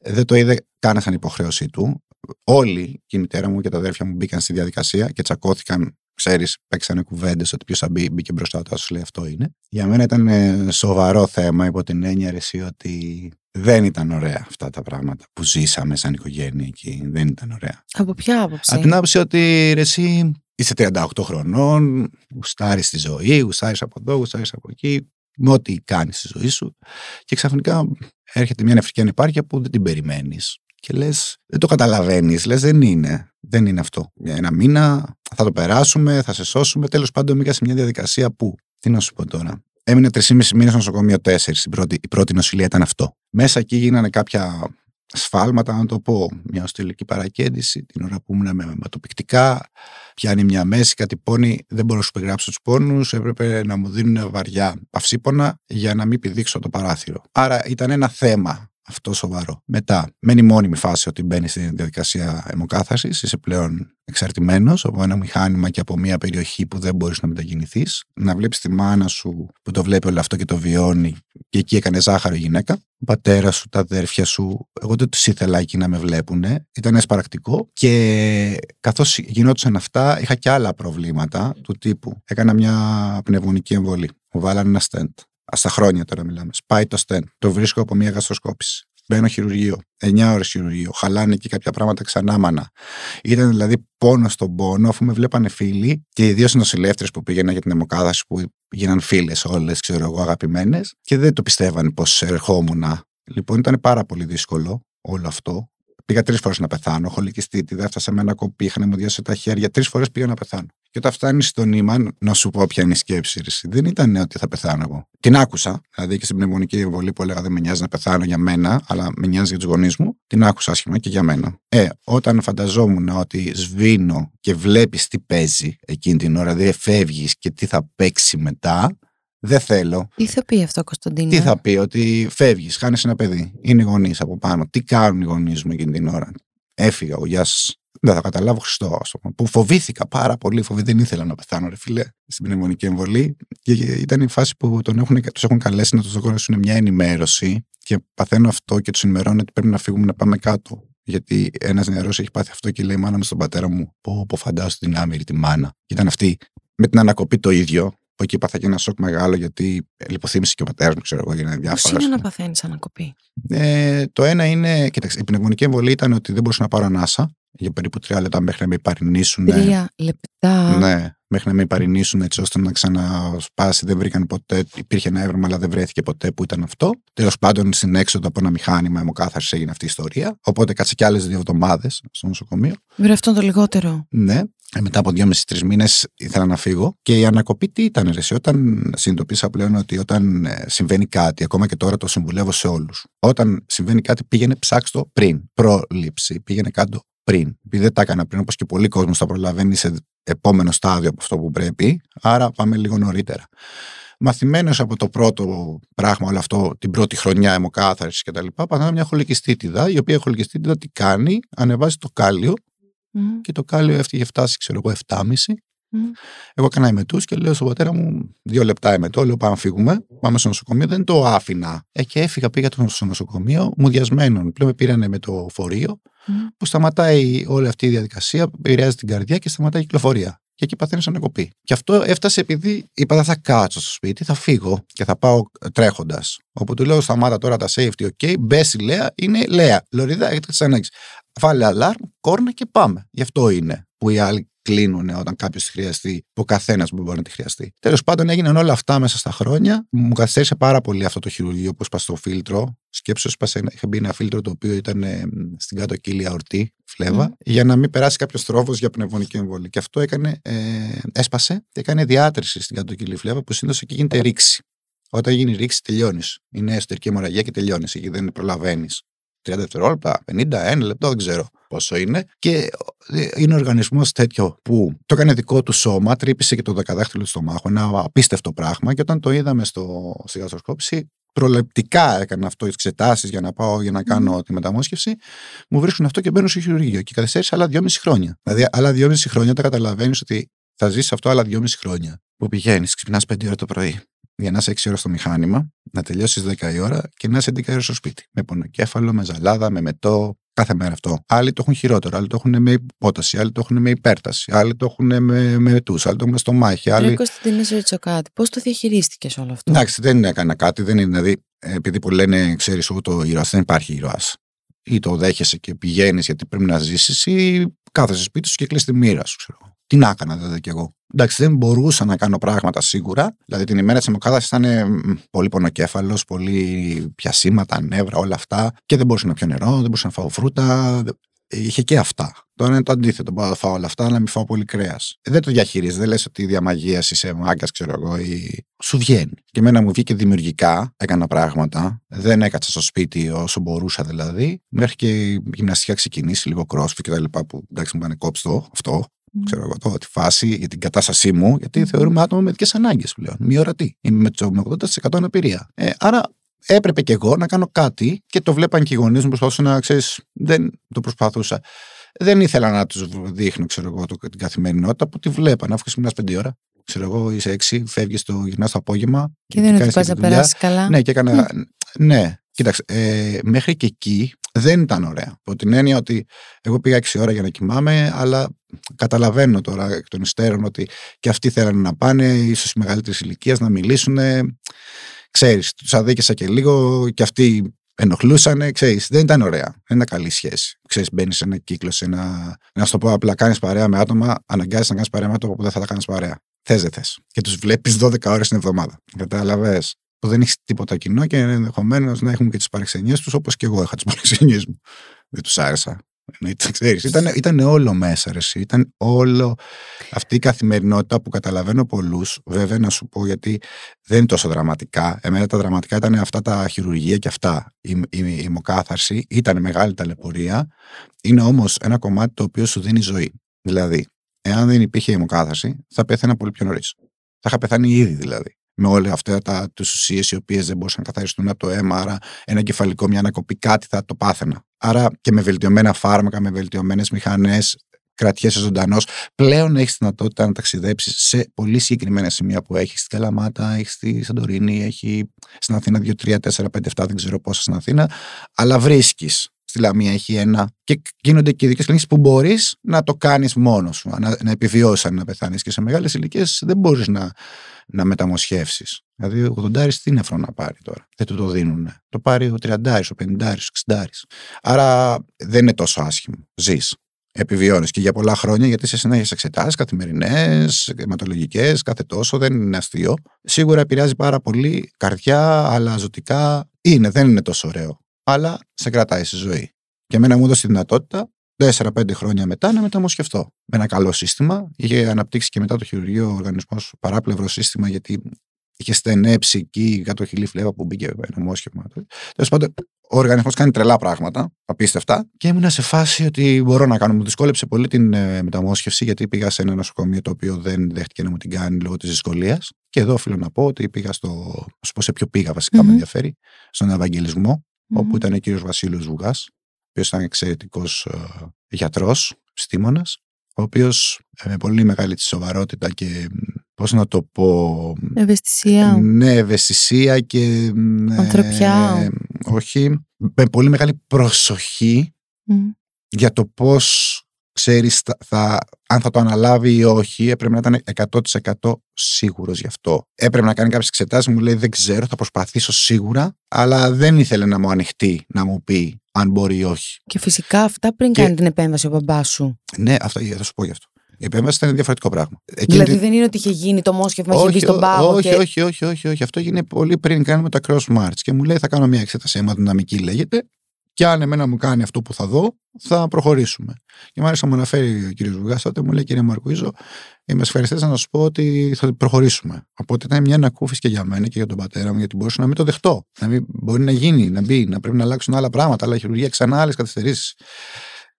Δεν το είδε καν σαν υποχρέωσή του. Όλοι, και η μητέρα μου και τα αδέρφια μου μπήκαν στη διαδικασία και τσακώθηκαν ξέρεις, παίξανε κουβέντες ότι ποιος θα μπει, μπήκε μπροστά του, σου λέει αυτό είναι. Για μένα ήταν ε, σοβαρό θέμα υπό την έννοια εσύ ότι δεν ήταν ωραία αυτά τα πράγματα που ζήσαμε σαν οικογένεια εκεί. Δεν ήταν ωραία. Από ποια άποψη; Από την άποψη ότι ρε, εσύ είσαι 38 χρονών, γουστάρεις τη ζωή, γουστάρεις από εδώ, γουστάρεις από εκεί, με ό,τι κάνεις στη ζωή σου. Και ξαφνικά έρχεται μια νεφρική ανεπάρκεια που δεν την περιμένεις. Και λες, δεν το καταλαβαίνεις, λες, δεν είναι. Δεν είναι αυτό. Για ένα μήνα θα το περάσουμε, θα σε σώσουμε. Τέλος πάντων, μπήκα σε μια διαδικασία που. Τι να σου πω τώρα. Έμεινε 3,5 μήνες στο νοσοκομείο 4. Η πρώτη, η πρώτη νοσηλεία ήταν αυτό. Μέσα εκεί γίνανε κάποια σφάλματα, να το πω. Μια οστηλική παρακέντηση, την ώρα που ήμουν με αιματοπικτικά. Πιάνει μια μέση, κάτι πόνι. Δεν μπορώ να σου περιγράψω τους πόνους. Έπρεπε να μου δίνουν βαριά παυσίπονα για να μην πηδήξω το παράθυρο. Άρα ήταν ένα θέμα αυτό σοβαρό. Μετά, μένει μόνιμη φάση ότι μπαίνει στη διαδικασία αιμοκάθαρσης. Είσαι πλέον εξαρτημένος από ένα μηχάνημα και από μια περιοχή που δεν μπορείς να μετακινηθείς. Να βλέπεις τη μάνα σου που το βλέπει όλο αυτό και το βιώνει. Και εκεί έκανε ζάχαρο η γυναίκα. Ο πατέρας σου, τα αδέρφια σου. Εγώ δεν τους ήθελα εκεί να με βλέπουν. Ήταν εσπαρακτικό. Και καθώς γινόντουσαν αυτά, είχα και άλλα προβλήματα του τύπου. Έκανα μια πνευμονική εμβολή. Μου βάλανε ένα στέντ. Στα χρόνια τώρα μιλάμε. Σπάει το στεν. Το βρίσκω από μια γαστροσκόπηση. Μπαίνω χειρουργείο. 9 ώρες χειρουργείο. Χαλάνε και κάποια πράγματα ξανά μάνα. Ήταν δηλαδή πόνο στον πόνο, αφού με βλέπανε φίλοι και οι δύο νοσηλεύτρες που πήγαιναν για την αιμοκάδαση που γίναν φίλες όλες, ξέρω εγώ, αγαπημένες και δεν το πιστεύανε πως ερχόμουν. Λοιπόν, ήταν πάρα πολύ δύσκολο όλο αυτό. Πήγα τρεις φορές να πεθάνω. Έχω λυκιστήτη, έφτασα με ένα κοπί, είχαν μου διάσει τα χέρια. Τρεις φορές πήγα να πεθάνω. Και όταν φτάνει στον νήμα, να σου πω ποια είναι η σκέψη. Δεν ήταν ότι θα πεθάνω εγώ. Την άκουσα. Δηλαδή και στην πνευμονική εμβολή που έλεγα δεν με νοιάζει να πεθάνω για μένα, αλλά με νοιάζει για τους γονείς μου. Την άκουσα άσχημα και για μένα. Ε, όταν φανταζόμουν ότι σβήνω και βλέπεις τι παίζει εκείνη την ώρα, δηλαδή φεύγει και τι θα παίξει μετά, δεν θέλω. Τι θα πει αυτό, Κωνσταντίνο. Τι θα πει, ότι φεύγεις, χάνεις ένα παιδί. Είναι γονείς από πάνω. Τι κάνουν οι γονείς μου εκείνη την ώρα; Έφυγα, ο γεια δεν θα καταλάβω Χριστό, ας πούμε. Που φοβήθηκα πάρα πολύ. Φοβή, δεν ήθελα να πεθάνω, ρε φίλε, στην πνευμονική εμβολή. Και ήταν η φάση που τον έχουν, τους έχουν καλέσει να τους δώσουν μια ενημέρωση. Και παθαίνω αυτό και τους ενημερώνω ότι πρέπει να φύγουμε να πάμε κάτω. Γιατί ένας νεαρός έχει πάθει αυτό και λέει: Μάνα μου στον πατέρα μου, πω, πω φαντάσου την άμυρη τη μάνα. Και ήταν αυτή με την ανακοπή το ίδιο. Που εκεί πάθα και ένα σοκ μεγάλο γιατί λιποθύμησε και ο πατέρας μου, ξέρω εγώ, για διάφορα. Πώς είναι να παθαίνεις ανακοπή; Ε, το ένα είναι, κοίταξε, η πνευμονική εμβολή ήταν ότι δεν μπορούσα να πάρω ανάσα για περίπου τρία λεπτά μέχρι να με υπαρνήσουν. Τρία λεπτά. Ναι, μέχρι να με υπαρνήσουν έτσι ώστε να ξανασπάσει. Δεν βρήκαν ποτέ. Υπήρχε ένα έβρεμα, αλλά δεν βρέθηκε ποτέ που ήταν αυτό. Τέλος πάντων, στην έξοδο από ένα μηχάνημα αιμοκάθαρση έγινε αυτή η ιστορία. Οπότε κάτσε και άλλες δύο εβδομάδες στο νοσοκομείο. Βέβαια, αυτό το λιγότερο. Ναι. Ε, μετά από δυόμιση-τρει μήνες ήθελα να φύγω. Και η ανακοπή τι ήταν, ρε, όταν συνειδητοποίησα πλέον ότι όταν ε, συμβαίνει κάτι, ακόμα και τώρα το συμβουλεύω σε όλους. Όταν συμβαίνει κάτι, πήγαινε ψάξτε πριν. Πρόληψη. Πήγαινε κάτω πριν. Επειδή δεν τα έκανα πριν, όπως και πολλοί κόσμοι θα προλαβαίνει σε επόμενο στάδιο από αυτό που πρέπει. Άρα πάμε λίγο νωρίτερα. Μαθημένος από το πρώτο πράγμα, όλο αυτό, την πρώτη χρονιά αιμοκάθαρσης κτλ., παθαίνω μια χολικιστήτιδα, η οποία χολικιστήτιδα τι κάνει, ανεβάζει το κάλιο και το κάλιο έφτιαγε φτάσει, ξέρω εγώ, 7,5. Mm. Εγώ έκανα εμετού και λέω στον πατέρα μου: Δύο λεπτά εμετό. Λέω: Πάμε να φύγουμε. Πάμε στο νοσοκομείο. Δεν το άφηνα. Ε, και έφυγα, πήγα στο νοσοκομείο, μουδιασμένον. Πλέον με πήρανε με το φορείο που σταματάει όλη αυτή η διαδικασία, επηρεάζει την καρδιά και σταματάει η κυκλοφορία. Και εκεί παθαίνεις ανακοπή. Και αυτό έφτασε επειδή είπα δεν θα κάτσω στο σπίτι, θα φύγω και θα πάω τρέχοντας. Όπου του λέω σταμάτα τώρα τα safety, OK, μπέσει Λέα, είναι Λέα. Λωρίδα, έχετε τι ανάγκε. Βάλε αλάρμ, κόρνα και πάμε. Γι' αυτό είναι που οι άλλοι κλείνουν όταν κάποιος τη χρειαστεί, που ο καθένας μπορεί να τη χρειαστεί. Τέλος πάντων, έγιναν όλα αυτά μέσα στα χρόνια. Μου καθυστέρησε πάρα πολύ αυτό το χειρουργείο που έσπασε το φίλτρο. Σκέψω, έσπασε, είχε μπει ένα φίλτρο το οποίο ήταν ε, στην κάτω κύλη αορτή, φλέβα, για να μην περάσει κάποιος τρόφος για πνευμονική εμβολή. Και αυτό έκανε, ε, έσπασε και έκανε διάτρηση στην κάτω κύλη φλέβα που συνήθως εκεί γίνεται ρήξη. Όταν γίνει ρήξη, τελειώνεις. Είναι εσωτερική αιμορραγία και τελειώνεις. Εκεί δεν προλαβαίνεις. 30 δευτερόλεπτα, 50, 1 λεπτό, δεν ξέρω πόσο είναι. Και ε, είναι οργανισμός τέτοιο που το έκανε δικό του σώμα, τρύπησε και το δεκαδάχτυλο του στομάχου. Ένα απίστευτο πράγμα. Και όταν το είδαμε στο, στη γαστροσκόπηση, προληπτικά έκανα αυτό τις εξετάσεις για να πάω για να κάνω τη μεταμόσχευση, μου βρίσκουν αυτό και μπαίνω στο χειρουργείο. Και καθυστέρησε άλλα δυόμιση χρόνια. Δηλαδή, άλλα δυόμιση χρόνια τα καταλαβαίνεις ότι θα ζήσει αυτό άλλα δυόμιση χρόνια. Που πηγαίνεις, ξυπνάς 5 ώρα το πρωί για να είσαι 6 ώρα στο μηχάνημα, να τελειώσεις 10 η ώρα και να είσαι 11 ώρα στο σπίτι. Με πονοκέφαλο, με ζαλάδα, με μετό, κάθε μέρα αυτό. Άλλοι το έχουν χειρότερο, άλλοι το έχουν με υπόταση, άλλοι το έχουν με υπέρταση, άλλοι το έχουν με, με μετούς, άλλοι το έχουν με στομάχι. Άλλοι... Ρέκο, την ρωτήσω κάτι. Πώς το διαχειρίστηκες όλο αυτό; Εντάξει, δεν έκανα κάτι. Δεν είναι, δηλαδή, επειδή που λένε, ξέρεις, το ήρωας, δεν υπάρχει ήρωας. Ή το δέχεσαι και πηγαίνεις γιατί πρέπει να ζήσεις, ή κάθεσαι σπίτι σου και κλείσει τη μοίρα σου, ξέρω. Τι να έκανα δηλαδή κι εγώ. Εντάξει, δεν μπορούσα να κάνω πράγματα σίγουρα. Δηλαδή την ημέρα της αιμοκάδαση ήταν πολύ πονοκέφαλος, πολύ πιασίματα, νεύρα, όλα αυτά. Και δεν μπορούσα να πιω νερό, δεν μπορούσα να φάω φρούτα. Είχε και αυτά. Τώρα είναι το αντίθετο. Μπορώ να φάω όλα αυτά, να μην φάω πολύ κρέας. Δεν το διαχειρίζει. Δεν λες ότι η διαμαγεία είσαι μάγκας, ξέρω εγώ, ή σου βγαίνει. Και εμένα μου βγήκε δημιουργικά, έκανα πράγματα. Δεν έκατσα στο σπίτι όσο μπορούσα δηλαδή. Μέχρι και η γυμναστική ξεκινήσει, λίγο κρόσφι και τα λοιπά που εντάξει μου πάνε κόψτο αυτό ξέρω εγώ το, τη φάση, για την κατάστασή μου, γιατί θεωρούμε άτομα με ειδικές ανάγκες πλέον. Μη ορατή. Είμαι με 80% αναπηρία. Ε, άρα έπρεπε και εγώ να κάνω κάτι και το βλέπαν και οι γονείς μου. Προσπαθούσα να ξέρεις, δεν το προσπαθούσα. Δεν ήθελα να τους δείχνω, ξέρω εγώ, την καθημερινότητα που τη βλέπαν, αφού ξυπνά πέντε ώρα. Ξέρω εγώ, είσαι έξι, φεύγεις το γυρνάς το απόγευμα. Και δεν είναι ότι πας να περάσεις καλά. Ναι, και έκανα. Ναι, κοίταξε, ε, μέχρι και εκεί δεν ήταν ωραία. Από την έννοια ότι εγώ πήγα 6 ώρα για να κοιμάμαι, αλλά καταλαβαίνω τώρα εκ των υστέρων ότι και αυτοί θέλανε να πάνε, ίσως οι μεγαλύτερη ηλικία να μιλήσουν. Ξέρεις, τους αδίκησα και λίγο και αυτοί ενοχλούσαν, ξέρεις, δεν ήταν ωραία. Δεν ήταν καλή σχέση. Ξέρεις, μπαίνεις σε ένα κύκλο, σε ένα. Να σου το πω απλά, κάνεις παρέα με άτομα, αναγκάζει να κάνεις παρέα με άτομα που δεν θα τα κάνεις παρέα. Θες δεν θες. Και τους βλέπεις 12 ώρες την εβδομάδα. Κατάλαβε. Που δεν έχει τίποτα κοινό και ενδεχομένως να έχουν και τις παρεξενιέ τους όπως και εγώ είχα τις [laughs] παρεξενιέ μου. Δεν τους άρεσα. Ξέρεις, ήταν, ήταν όλο μέσα, ρε, Ήταν όλο αυτή η καθημερινότητα που καταλαβαίνω πολλούς. Βέβαια, να σου πω γιατί δεν είναι τόσο δραματικά. Εμένα τα δραματικά ήταν αυτά τα χειρουργία και αυτά. Η, η, η ημοκάθαρση ήταν μεγάλη ταλαιπωρία. Είναι όμως ένα κομμάτι το οποίο σου δίνει ζωή. Δηλαδή, εάν δεν υπήρχε ημοκάθαρση, θα πέθαινα πολύ πιο νωρίς. Θα είχα πεθάνει ήδη δηλαδή με όλα αυτά τα ουσίες οι οποίες δεν μπορούσαν να καθαριστούν από το αίμα. Άρα, ένα κεφαλικό, μια ανακοπή, κάτι θα το πάθαινα. Άρα και με βελτιωμένα φάρμακα, με βελτιωμένες μηχανές, κρατιέσαι ζωντανός, πλέον έχεις δυνατότητα να ταξιδέψεις σε πολύ συγκεκριμένα σημεία που έχεις στην Καλαμάτα, έχεις στη Σαντορίνη, έχει στην Αθήνα 2, 3, 4, 5, 7, δεν ξέρω πόσα στην Αθήνα, αλλά βρίσκεις. Στη Λαμία έχει ένα. Και γίνονται και ειδικές κλινικές που μπορείς να το κάνεις μόνος σου, να, να επιβιώσεις αν να πεθάνεις. Και σε μεγάλες ηλικίες δεν μπορείς να, να μεταμοσχεύσεις. Δηλαδή, ο 80 τι νεφρό να πάρει τώρα; Δεν του το δίνουν. Το πάρει ο 30, ο 50, ο 60. Άρα δεν είναι τόσο άσχημο. Ζεις. Επιβιώνεις και για πολλά χρόνια, γιατί σε συνέχεια εξετάσει καθημερινές, αιματολογικές, κάθε τόσο, δεν είναι αστείο. Σίγουρα επηρεάζει πάρα πολύ καρδιά, αλλά ζωτικά είναι, δεν είναι τόσο ωραίο. Αλλά σε κρατάει στη ζωή. Και εμένα μου έδωσε τη δυνατότητα 4-5 χρόνια μετά να μεταμοσχευτώ. Με ένα καλό σύστημα. Είχε αναπτύξει και μετά το χειρουργείο ο οργανισμός παράπλευρο σύστημα, γιατί είχε στενέψει εκεί κάτω χιλή φλέβα που μπήκε ένα μόσχευμα. Τέλος πάντων, ο οργανισμός κάνει τρελά πράγματα, απίστευτα, και ήμουν σε φάση ότι μπορώ να κάνω. Μου δυσκόλεψε πολύ την ε, μεταμόσχευση, γιατί πήγα σε ένα νοσοκομείο το οποίο δεν δέχτηκε να μου την κάνει λόγω της δυσκολίας. Και εδώ οφείλω να πω ότι πήγα στο. σου πω σε ποιο πήγα, βασικά mm-hmm. με ενδιαφέρει, στον Ευαγγελισμό, mm-hmm. όπου ήταν ο κύριος Βασίλειος Βουγάς, οποίος ήταν εξαιρετικός ε, γιατρός, στήμονα, ο οποίος ε, με πολύ μεγάλη τη σοβαρότητα και πώς να το πω. Ευαισθησία. Ναι, ευαισθησία και. Ανθρωπιά. Ε, όχι. Με πολύ μεγάλη προσοχή για το πώς ξέρεις θα, αν θα το αναλάβει ή όχι, έπρεπε να ήταν 100% σίγουρος γι' αυτό. Έπρεπε να κάνει κάποιες εξετάσεις, μου λέει δεν ξέρω, θα προσπαθήσω σίγουρα, αλλά δεν ήθελε να μου ανοιχτεί, να μου πει αν μπορεί ή όχι. Και φυσικά αυτά πριν και... κάνει την επέμβαση ο μπαμπάς σου. Ναι, αυτό, θα σου πω γι' αυτό. Η επέμβαση ήταν διαφορετικό πράγμα. Εκείνη δηλαδή δεν είναι ότι είχε γίνει το μόσχευμα, είχε μπει στον πάγο. Όχι, και... όχι, όχι, όχι, όχι. Αυτό έγινε πολύ πριν κάνουμε τα cross march. Και μου λέει θα κάνω μια εξέταση αιματοδυναμική λέγεται. Και αν εμένα μου κάνει αυτό που θα δω, θα προχωρήσουμε. Και μου άρεσε να μου αναφέρει ο κ. Βουγάς τότε, μου λέει κύριε Μαρκουίζο, είμαι ευχαριστή να σου πω ότι θα προχωρήσουμε. Οπότε ήταν μια ανακούφιση και για μένα και για τον πατέρα μου, γιατί μπορούσα να μην το δεχτώ. Να μην μπορεί να γίνει, να μπει, να πρέπει να αλλάξουν άλλα πράγματα, άλλα χειρουργία, ξανά άλλες καθυστερήσεις.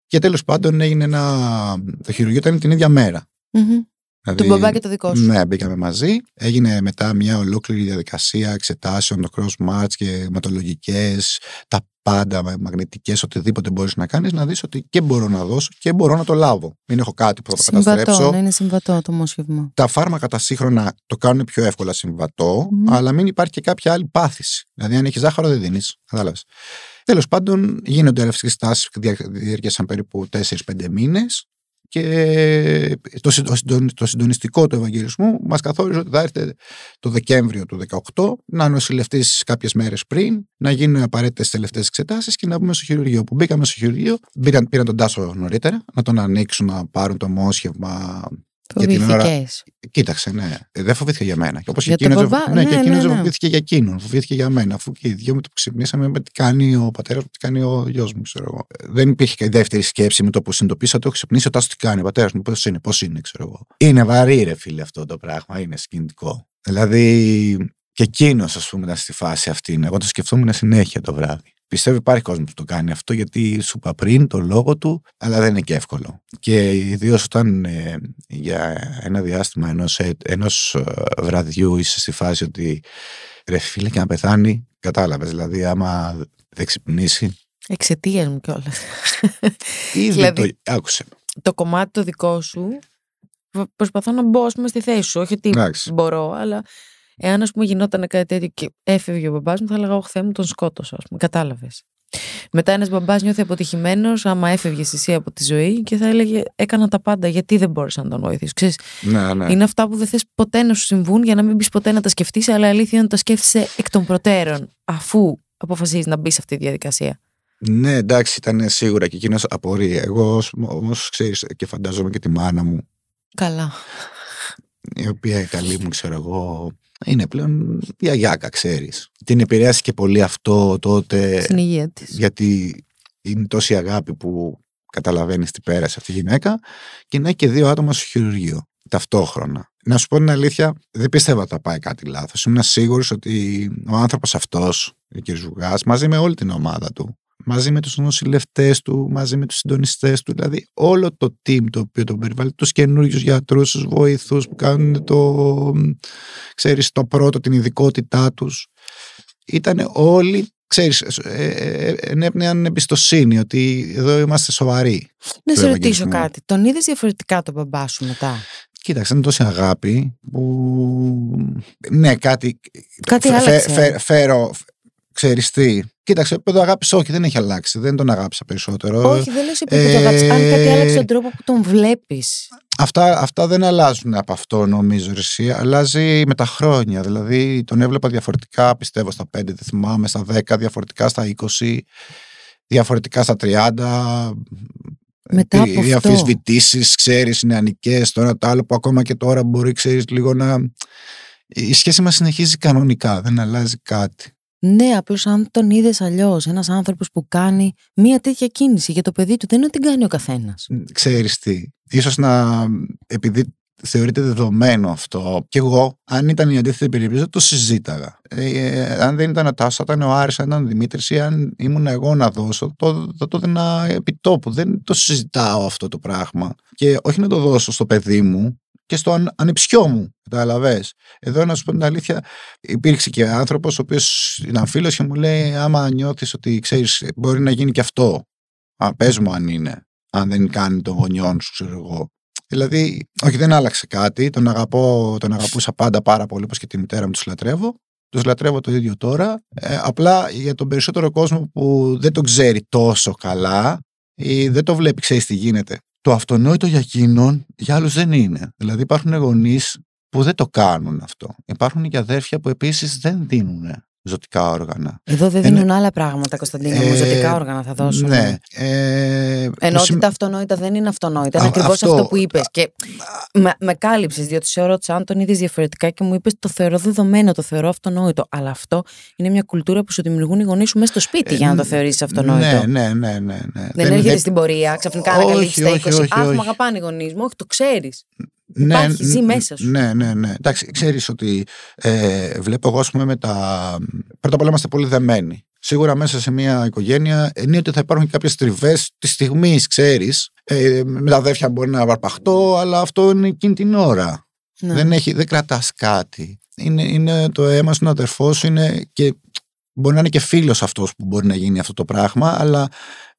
Και τέλος πάντων έγινε ένα. Το χειρουργείο ήταν την ίδια μέρα. Mm-hmm. Δηλαδή, του μπαμπά και το δικό σου. Ναι, μπήκαμε μαζί. Έγινε μετά μια ολόκληρη διαδικασία εξετάσεων, το cross match και αιματολογικές, τα πάντα, μαγνητικές, οτιδήποτε μπορείς να κάνεις, να δεις ότι και μπορώ να δώσω και μπορώ να το λάβω. Μην έχω κάτι που θα το καταστρέψω. Ναι, είναι συμβατό το μόσχευμα. Τα φάρμακα τα σύγχρονα το κάνουν πιο εύκολα συμβατό, mm. αλλά μην υπάρχει και κάποια άλλη πάθηση. Δηλαδή, αν έχεις ζάχαρο, δεν δίνεις. Κατάλαβες. Τέλος πάντων, γίνονται ελευθερικέ τάσει που διάρκειασαν περίπου 4-5 μήνες και το, το συντονιστικό του Ευαγγελισμού μας καθόριζε ότι θα έρθει το Δεκέμβριο του 2018 να νοσηλευτείς κάποιες μέρες πριν, να γίνουν απαραίτητες τελευταίες εξετάσεις και να μπούμε στο χειρουργείο. Που μπήκαμε στο χειρουργείο, πήραν, πήραν τον Τάσο νωρίτερα, να τον ανοίξουν, να πάρουν το μόσχευμα Φοβήθηκες. Κοίταξε, ναι. Ε, δεν φοβήθηκε για μένα. Και όπως για εκείνο, ναι, ναι, και εκείνος ναι, ναι. φοβήθηκε για εκείνον. Φοβήθηκε για μένα. Αφού και οι δυο με το που ξυπνήσαμε, με τι κάνει ο πατέρας μου, τι κάνει ο γιος μου, ξέρω εγώ. Ε, δεν υπήρχε και δεύτερη σκέψη με το που συνειδητοποίησα ότι έχω ξυπνήσει. Ο Τάσο τι κάνει, ο πατέρας μου, πώς είναι, πώς είναι, ξέρω εγώ. Είναι βαρύ, ρε φίλε, αυτό το πράγμα. Είναι σκηνικό. Δηλαδή, και εκείνος, ας πούμε, ήταν στη φάση αυτή. Εγώ το σκεφτόμουν συνέχεια το βράδυ. Πιστεύω υπάρχει κόσμος που το κάνει αυτό γιατί σου είπα πριν το λόγο του, αλλά δεν είναι και εύκολο. Και ιδίως όταν ε, για ένα διάστημα ενός ενός ε, βραδιού είσαι στη φάση ότι ρε φίλε και να πεθάνει, κατάλαβες. Δηλαδή, άμα δεν ξυπνήσει. Εξαιτίας μου κιόλας. Ήδη δηλαδή, το. Άκουσε. Το κομμάτι το δικό σου. Προσπαθώ να μπω, πούμε, στη θέση σου. Όχι ότι μπορώ, αλλά Εάν, ας πούμε, γινόταν κάτι τέτοιο και έφευγε ο μπαμπάς μου, θα έλεγα: Όχι, μου τον σκότωσα, ας πούμε. Κατάλαβες. Μετά ένας μπαμπάς νιώθει αποτυχημένος, άμα έφευγε εσύ από τη ζωή και θα έλεγε: Έκανα τα πάντα, γιατί δεν μπόρεσα να τον βοηθήσω. Ξέρεις, ναι, ναι. Είναι αυτά που δεν θες ποτέ να σου συμβούν για να μην πεις ποτέ να τα σκεφτείς, αλλά αλήθεια είναι ότι τα σκέφτεσαι εκ των προτέρων, αφού αποφασίζεις να μπεις σε αυτή τη διαδικασία. Ναι, εντάξει, ήταν σίγουρα και εκείνος απορία. Εγώ όμως ξέρεις και φαντάζομαι και τη μάνα μου, Καλά. η οποία η καλή μου, ξέρω εγώ, είναι πλέον η Αγιάκα, ξέρεις. Την επηρέασε και πολύ αυτό τότε. Στην υγεία της. γιατί είναι τόση αγάπη που καταλαβαίνεις τι πέρασε αυτή η γυναίκα και να έχει και δύο άτομα στο χειρουργείο ταυτόχρονα. Να σου πω την αλήθεια, δεν πίστευα ότι θα πάει κάτι λάθος. Ήμουν σίγουρος ότι ο άνθρωπος αυτός, ο κ. Ζουγάς, μαζί με όλη την ομάδα του, μαζί με τους νοσηλευτές του, μαζί με τους συντονιστές του, δηλαδή όλο το team το οποίο τον περιβάλλει, τους καινούριους γιατρούς, τους βοηθούς που κάνουν το, ξέρεις, το πρώτο, την ειδικότητά τους. Ήταν όλοι ξέρεις, ε, ε, ενέπνεαν εμπιστοσύνη ότι εδώ είμαστε σοβαροί. Να του σε ρωτήσω Ευαγγελισμού. κάτι. Τον είδες διαφορετικά τον μπαμπά σου μετά; Κοίταξε, είναι τόση αγάπη που. Ναι, κάτι. Κάτι φε- άλλαξε. φε- φε- φέρω. Ξέρεις τι. Κοίταξε, επίπεδο αγάπης όχι, δεν έχει αλλάξει. Δεν τον αγάπησα περισσότερο. Όχι, δεν λέω σε επίπεδο ε, αγάπης. Αν κάτι άλλαξε τον τρόπο που τον βλέπεις. Αυτά, αυτά δεν αλλάζουν από αυτό, νομίζω. ρε Εσύ. Αλλάζει με τα χρόνια. Δηλαδή, τον έβλεπα διαφορετικά, πιστεύω, στα 5, δεν θυμάμαι, στα 10, διαφορετικά στα 20, διαφορετικά στα 30. Μετά από οι αυτό. αμφισβητήσει, ξέρεις, νεανικές, τώρα το άλλο που ακόμα και τώρα μπορεί, ξέρεις, λίγο να. Η σχέση μας συνεχίζει κανονικά, δεν αλλάζει κάτι. Ναι, απλώς αν τον είδες αλλιώς, ένας άνθρωπος που κάνει μία τέτοια κίνηση για το παιδί του, δεν είναι ότι την κάνει ο καθένας. Ξέρεις τι, ίσως να, επειδή θεωρείται δεδομένο αυτό, και εγώ, αν ήταν η αντίθετη περίπτωση, δεν το συζήταγα. Ε, ε, αν δεν ήταν ο Τάσος, ήταν ο Άρης, αν ήταν ο Δημήτρης ή αν ήμουν εγώ να δώσω, το, θα το έδινα επί τόπου. Δεν το συζητάω αυτό το πράγμα. Και όχι να το δώσω στο παιδί μου, και στο αν, ανεψιό μου. Κατάλαβε. Εδώ να σου πω την αλήθεια, υπήρξε και άνθρωπος ο οποίος ήταν φίλος και μου λέει: Άμα νιώθεις ότι ξέρεις, μπορεί να γίνει και αυτό. Α, πες μου αν είναι. Αν δεν κάνει των γονιών σου, ξέρω εγώ. Δηλαδή, όχι, δεν άλλαξε κάτι. Τον, αγαπώ, τον αγαπούσα πάντα πάρα πολύ, όπως και τη μητέρα μου τους λατρεύω. Τους λατρεύω το ίδιο τώρα. Ε, απλά για τον περισσότερο κόσμο που δεν το ξέρει τόσο καλά ή δεν το βλέπει, ξέρεις τι γίνεται. Το αυτονόητο για εκείνον, για άλλους δεν είναι. Δηλαδή, υπάρχουν γονείς που δεν το κάνουν αυτό. Υπάρχουν και αδέρφια που επίσης δεν δίνουν ζωτικά όργανα. Εδώ δεν Ένα- δίνουν άλλα πράγματα, Κωνσταντίνα μου. Ε, Ζωτικά όργανα θα δώσουν. Ναι. Ε, Ενώ που ότι σημ- τα αυτονόητα δεν είναι αυτονόητα. Είναι Α, ακριβώς αυτό, αυτό. που είπες. Και με, με κάλυψες, διότι σε ρώτησα αν τον είδες διαφορετικά και μου είπες το θεωρώ δεδομένο, το θεωρώ αυτονόητο. Αλλά αυτό είναι μια κουλτούρα που σου δημιουργούν οι γονείς σου μέσα στο σπίτι για να το θεωρήσεις αυτονόητο. Ναι, ναι, ναι, ναι, ναι. Δεν έρχεται στην πορεία, ξαφνικά Όχι, ανακαλύψεις τα 20. όχι, όχι, Αχ, όχι. με αγαπάνε οι γονείς μου. Όχι, το ξέρεις. Ναι, Υπάρχει, ζει ν- μέσα σου. Ναι, ναι, ναι. Εντάξει, ξέρεις ότι ε, βλέπω εγώ, ας πούμε, με τα... Πρώτα απ' όλα είμαστε πολύ δεμένοι. Σίγουρα μέσα σε μια οικογένεια ενίοτε θα υπάρχουν και κάποιες τριβές της στιγμής, ξέρεις. Ε, με τα αδέρφια μπορεί να βαρπαχτώ, αλλά αυτό είναι εκείνη την ώρα. Ναι. Δεν, έχει, δεν κρατάς κάτι. Είναι, είναι το αίμα σου, ο αδερφός σου είναι και μπορεί να είναι και φίλος αυτός που μπορεί να γίνει αυτό το πράγμα, αλλά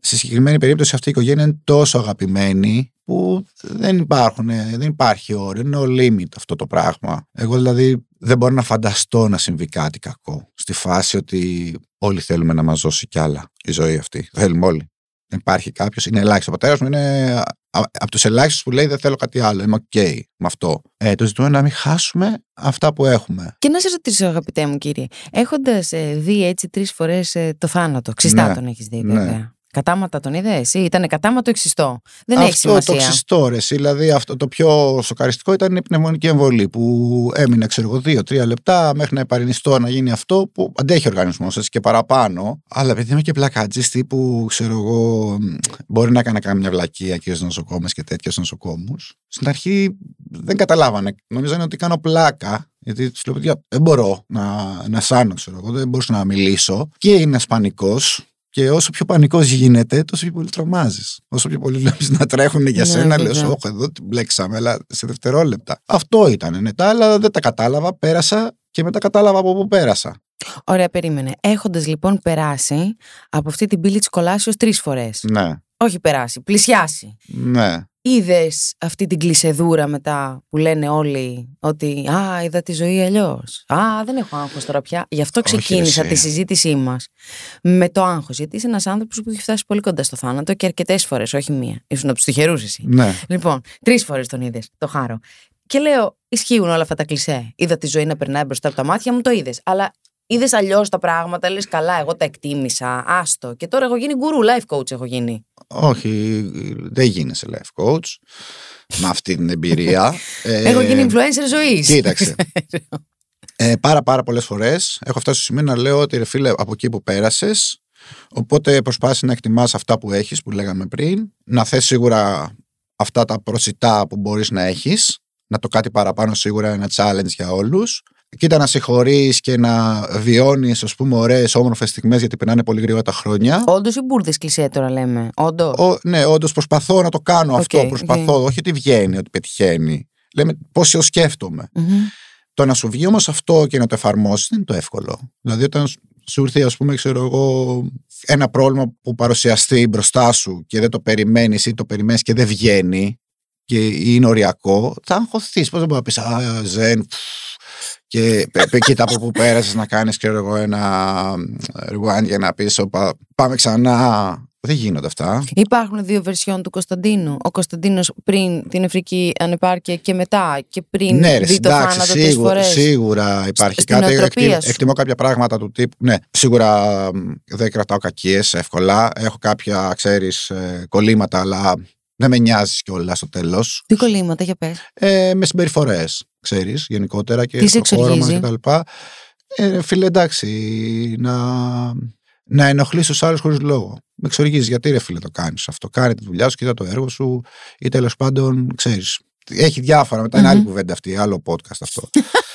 στη συγκεκριμένη περίπτωση αυτή η οικογένεια είναι τόσο αγαπημένη που δεν, υπάρχουν, δεν υπάρχει όριο, είναι ο limit αυτό το πράγμα. Εγώ δηλαδή δεν μπορώ να φανταστώ να συμβεί κάτι κακό στη φάση ότι όλοι θέλουμε να μας δώσει κι άλλα η ζωή αυτή. Θέλουμε όλοι. Δεν υπάρχει κάποιος, είναι ελάχιστος. Ο πατέρας μου είναι α- από τους ελάχιστους που λέει δεν θέλω κάτι άλλο. Είμαι οκ με αυτό. Ε, το ζητούμενο είναι να μην χάσουμε αυτά που έχουμε. Και να σε ρωτήσω, αγαπητέ μου κύριε, έχοντας δει έτσι τρεις φορές το θάνατο, ξιστά Ναι. τον έχεις δει, Ναι. Βέβαια. Κατάματα τον είδε εσύ, ήταν κατάματο ή ξιστό. Δεν έχει αυτό το σημασία. ξυστό ρε, εσύ, δηλαδή αυτό το πιο σοκαριστικό ήταν η πνευμονική εμβολή που έμεινε ξέρω εγώ δύο-τρία λεπτά μέχρι να επαρινιστώ να γίνει αυτό που αντέχει ο οργανισμός έτσι και παραπάνω αλλά επειδή είμαι και πλακατζής τύπου ξέρω εγώ μ, μπορεί να έκανα καμιά βλακεία και στους νοσοκόμες και τέτοιους νοσοκόμους στην αρχή δεν καταλάβανε νομίζανε ότι κάνω πλάκα γιατί τους λέω παιδιά δεν μπορώ να, να σάνω ξέρω εγώ δεν μπορούσα να μιλήσω και είναι ένας πανικός και όσο πιο πανικός γίνεται, τόσο πιο πολύ τρομάζεις. Όσο πιο πολύ βλέπεις να τρέχουν για Ναι, σένα, λες: βέβαια. Όχι, εδώ την μπλέξαμε, αλλά σε δευτερόλεπτα. Αυτό ήταν. Ναι, τα άλλα δεν τα κατάλαβα. Πέρασα και μετά κατάλαβα από πού πέρασα. Ωραία, περίμενε. Έχοντας λοιπόν περάσει από αυτή την πύλη της κολάσεως τρεις φορές. Ναι, Όχι περάσει, πλησιάσει. ναι. Είδες αυτή την κλεισεδούρα μετά που λένε όλοι ότι Α, είδα τη ζωή αλλιώς. Α, δεν έχω άγχος τώρα πια. Γι' αυτό Όχι, ξεκίνησα ρε, τη εσύ. συζήτησή μας με το άγχος. Γιατί είσαι ένας άνθρωπος που έχει φτάσει πολύ κοντά στο θάνατο και αρκετές φορές, όχι μία. Ήσουν από τους τυχερούς εσύ. ναι. Λοιπόν, τρεις φορές τον είδες, το χάρο. Και λέω, ισχύουν όλα αυτά τα κλισέ. Είδα τη ζωή να περνάει μπροστά από τα μάτια μου, το είδες. Αλλά Είδες αλλιώς τα πράγματα, λες καλά, εγώ τα εκτίμησα. Άστο. Και τώρα έχω γίνει γκουρού, life coach έχω γίνει. Όχι, δεν γίνεσαι life coach με αυτή την εμπειρία. [laughs] έχω γίνει influencer ζωής. Κοίταξε. [laughs] Ε, πάρα πάρα πολλές φορές έχω φτάσει στο σημείο να λέω ότι ρε φίλε από εκεί που πέρασες οπότε προσπάθησε να εκτιμάς αυτά που έχεις που λέγαμε πριν να θες σίγουρα αυτά τα προσιτά που μπορείς να έχεις να το κάτι παραπάνω σίγουρα ένα challenge για όλους Κοίτα να συγχωρείς και να βιώνεις, ας πούμε, ωραίες όμορφες στιγμές γιατί περνάνε πολύ γρήγορα τα χρόνια. Όντως ή μπουρδε κλεισέ τώρα λέμε. Όντω. Ναι, όντως προσπαθώ να το κάνω αυτό. Προσπαθώ, όχι ότι βγαίνει, ότι πετυχαίνει. Λέμε πώ σκέφτομαι. Το να σου βγει όμως αυτό και να το εφαρμόσεις δεν είναι το εύκολο. Δηλαδή, όταν σου ήρθε, ας πούμε, ξέρω εγώ, ένα πρόβλημα που παρουσιαστεί μπροστά σου και δεν το περιμένεις ή το περιμένεις και δεν βγαίνει και είναι οριακό, θα αγχωθείς. Πώς δεν μπορείς να πεις, Α, ζεν, και κοίτα από που πέρασες να κάνεις, ξέρω εγώ, ένα rewind για να πεις, πάμε ξανά. Δεν γίνονται αυτά. Υπάρχουν δύο βερσιόν του Κωνσταντίνου. Ο Κωνσταντίνος πριν την Εφρική ανεπάρκεια και μετά και πριν ναι, ρε, δει το εντάξει, θάνατο σίγουρα, σίγουρα υπάρχει Στην κάτι. νοοτροπία Εκτιμώ, σου. εκτιμώ κάποια πράγματα του τύπου. Ναι, σίγουρα μ, δεν κρατάω κακίες εύκολα. Έχω κάποια, ξέρεις, κολλήματα, αλλά δεν με νοιάζεις κιόλας στο τέλος. Τι κολλήματα, για πες. Ε, με συμπεριφορές, ξέρεις, γενικότερα και Τι σε στο χώρο μας εξοργίζει; κτλ. Ε, φίλε, εντάξει, να, να ενοχλείς τους άλλους χωρίς λόγο. Με εξοργίζεις γιατί ρε φίλε το κάνεις αυτό; Κάνε τη δουλειά σου, κοίτα το έργο σου ή τέλος πάντων, ξέρεις. Έχει διάφορα. Μετά είναι άλλη Μμμ. κουβέντα αυτή, άλλο podcast αυτό.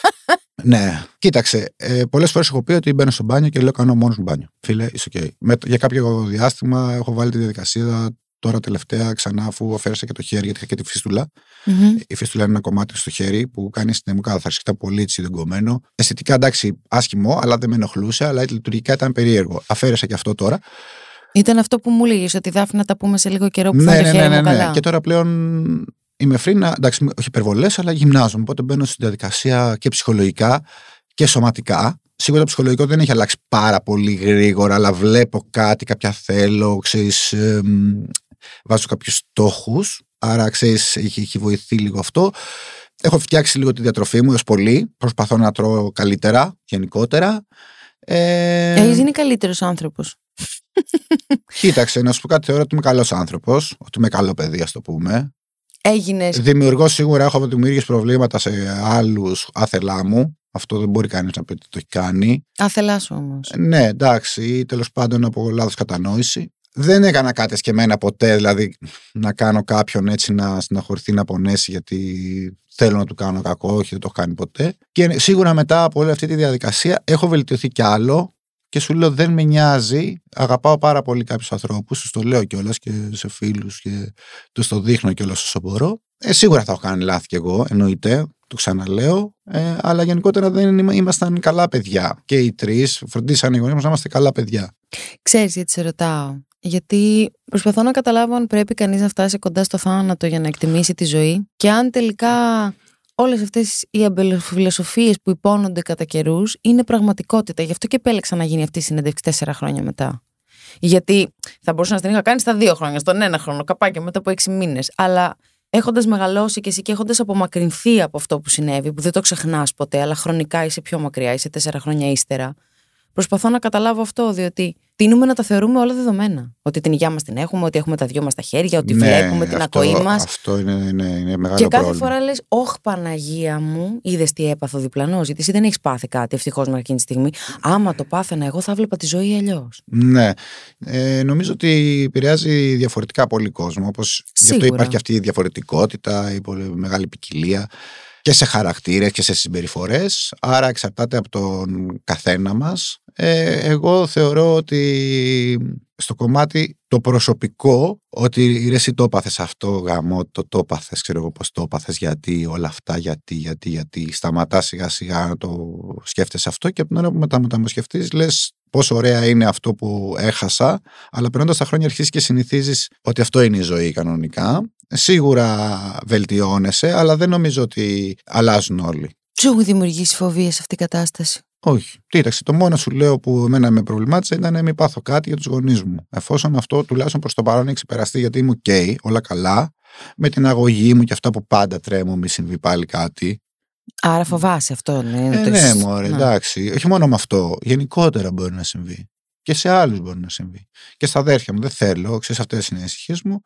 [laughs] ναι, κοίταξε. Ε, Πολλές φορές έχω πει ότι μπαίνω στο μπάνιο και λέω κάνω μόνος μου μπάνιο. Φίλε, είσαι οκ. Με, για κάποιο διάστημα έχω βάλει τη διαδικασία τώρα τελευταία ξανά αφού αφαίρεσα και το χέρι γιατί είχα και τη φίστουλα. Μμμ. Η φίστουλα είναι ένα κομμάτι στο χέρι που κάνει στην αιμοκάθαρση. Ήταν πολύ έτσι διογκωμένο. Αισθητικά εντάξει, άσχημο, αλλά δεν με ενοχλούσε, αλλά λειτουργικά ήταν περίεργο. Αφαίρεσα και αυτό τώρα. Ήταν αυτό που μου λέγε ότι Δάφη να τα πούμε σε λίγο καιρό που θα ναι, είναι ναι, το ναι, χέρι ναι, μου ναι. καλά. Και τώρα πλέον είμαι free να. Εντάξει, όχι υπερβολές, αλλά γυμνάζομαι. Οπότε μπαίνω στην διαδικασία και ψυχολογικά και σωματικά. Σίγουρα το ψυχολογικό δεν έχει αλλάξει πάρα πολύ γρήγορα, αλλά βλέπω κάτι, κάποια θέλω, ξέρεις, εμ, βάζω κάποιους στόχους, άρα ξέρεις, έχει, έχει βοηθεί λίγο αυτό. Έχω φτιάξει λίγο τη διατροφή μου έως πολύ, προσπαθώ να τρώω καλύτερα, γενικότερα. Ε, Έχεις γίνει καλύτερος άνθρωπος. [laughs] Κοίταξε, να σου πω κάτι, θεωρώ ότι είμαι καλός άνθρωπος, ότι είμαι καλό παιδί, ας το πούμε. Έγινες Δημιουργώ σίγουρα, έχω δημιουργήσει προβλήματα σε άλλους άθελά μου. Αυτό δεν μπορεί κανείς να πει ότι το έχει κάνει. άθελά σου όμως. Ναι, εντάξει, ή τέλος πάντων από λάθος κατανόηση. Δεν έκανα κάτι και εμένα ποτέ, δηλαδή να κάνω κάποιον έτσι να συναχωρηθεί να πονέσει γιατί θέλω να του κάνω κακό, όχι δεν το έχω κάνει ποτέ. Και σίγουρα μετά από όλη αυτή τη διαδικασία έχω βελτιωθεί κι άλλο και σου λέω δεν με νοιάζει. Αγαπάω πάρα πολύ κάποιους ανθρώπους, τους το λέω κιόλας και σε φίλους και τους το δείχνω κιόλας όσο μπορώ. Ε, σίγουρα θα έχω κάνει λάθη κι εγώ, εννοείται, το ξαναλέω. Ε, αλλά γενικότερα δεν είμα- ήμασταν καλά παιδιά. Και οι τρεις φροντίσαν οι γονείς μας να είμαστε καλά παιδιά. Ξέρεις γιατί σε ρωτάω. Γιατί προσπαθώ να καταλάβω αν πρέπει κανείς να φτάσει κοντά στο θάνατο για να εκτιμήσει τη ζωή και αν τελικά όλες αυτές οι αμπελοφιλοσοφίες που υπόνονται κατά καιρούς είναι πραγματικότητα. Γι' αυτό και επέλεξα να γίνει αυτή η συνέντευξη τέσσερα χρόνια μετά. Γιατί θα μπορούσα να την είχα κάνει στα δύο χρόνια, στον ένα χρόνο, καπάκια μετά από έξι μήνες. Αλλά έχοντας μεγαλώσει και εσύ και έχοντας απομακρυνθεί από αυτό που συνέβη, που δεν το ξεχνάς ποτέ, αλλά χρονικά είσαι πιο μακριά, είσαι τέσσερα χρόνια ύστερα, προσπαθώ να καταλάβω αυτό, διότι τείνουμε να τα θεωρούμε όλα δεδομένα. Ότι την υγεία μας την έχουμε, ότι έχουμε τα δυο μας στα χέρια, ότι βλέπουμε την Ναι, αυτό, ακοή μας. Αυτό είναι, είναι, είναι μεγάλο Και κάθε πρόβλημα. φορά λες, Ωχ, Παναγία μου, είδες τι έπαθω διπλανό. Γιατί εσύ δεν έχεις πάθει κάτι, ευτυχώς με εκείνη τη στιγμή. Άμα το πάθαινα, εγώ θα βλέπα τη ζωή αλλιώς. Ναι. Ε, νομίζω ότι επηρεάζει διαφορετικά πολύ κόσμο. Όπως γι' αυτό Σίγουρα. υπάρχει και αυτή η διαφορετικότητα, η πολύ μεγάλη ποικιλία και σε χαρακτήρες και σε συμπεριφορές. Άρα εξαρτάται από τον καθένα μας. Ε, εγώ θεωρώ ότι στο κομμάτι το προσωπικό, ότι ρε εσύ το έπαθες αυτό γαμό, το το έπαθες, ξέρω εγώ πώς το έπαθες, γιατί όλα αυτά, γιατί, γιατί, γιατί. Σταματάς σιγά σιγά να το σκέφτεσαι αυτό και από την ώρα που μετά μεταμοσχευτείς λες πόσο ωραία είναι αυτό που έχασα, αλλά περνώντας τα χρόνια αρχίζεις και συνηθίζεις ότι αυτό είναι η ζωή κανονικά. Σίγουρα βελτιώνεσαι, αλλά δεν νομίζω ότι αλλάζουν όλοι. Σου έχουν δημιουργήσει φοβίες σε αυτή η κατάσταση; Όχι. Κοίταξε, το μόνο σου λέω που εμένα με προβλημάτισε ήταν να μην πάθω κάτι για τους γονείς μου. Εφόσον αυτό τουλάχιστον προς το παρόν έχει ξεπεραστεί, γιατί είμαι οκ, όλα καλά, με την αγωγή μου και αυτά που πάντα τρέμω, μη συμβεί πάλι κάτι. Άρα φοβάσαι αυτό, ναι. Ε, το ναι, έχεις- μωρέ, Να. εντάξει. Όχι μόνο με αυτό. Γενικότερα μπορεί να συμβεί. Και σε άλλους μπορεί να συμβεί. Και στα αδέρφια μου δεν θέλω. Ξέρεις, αυτές είναι οι ανησυχίες μου.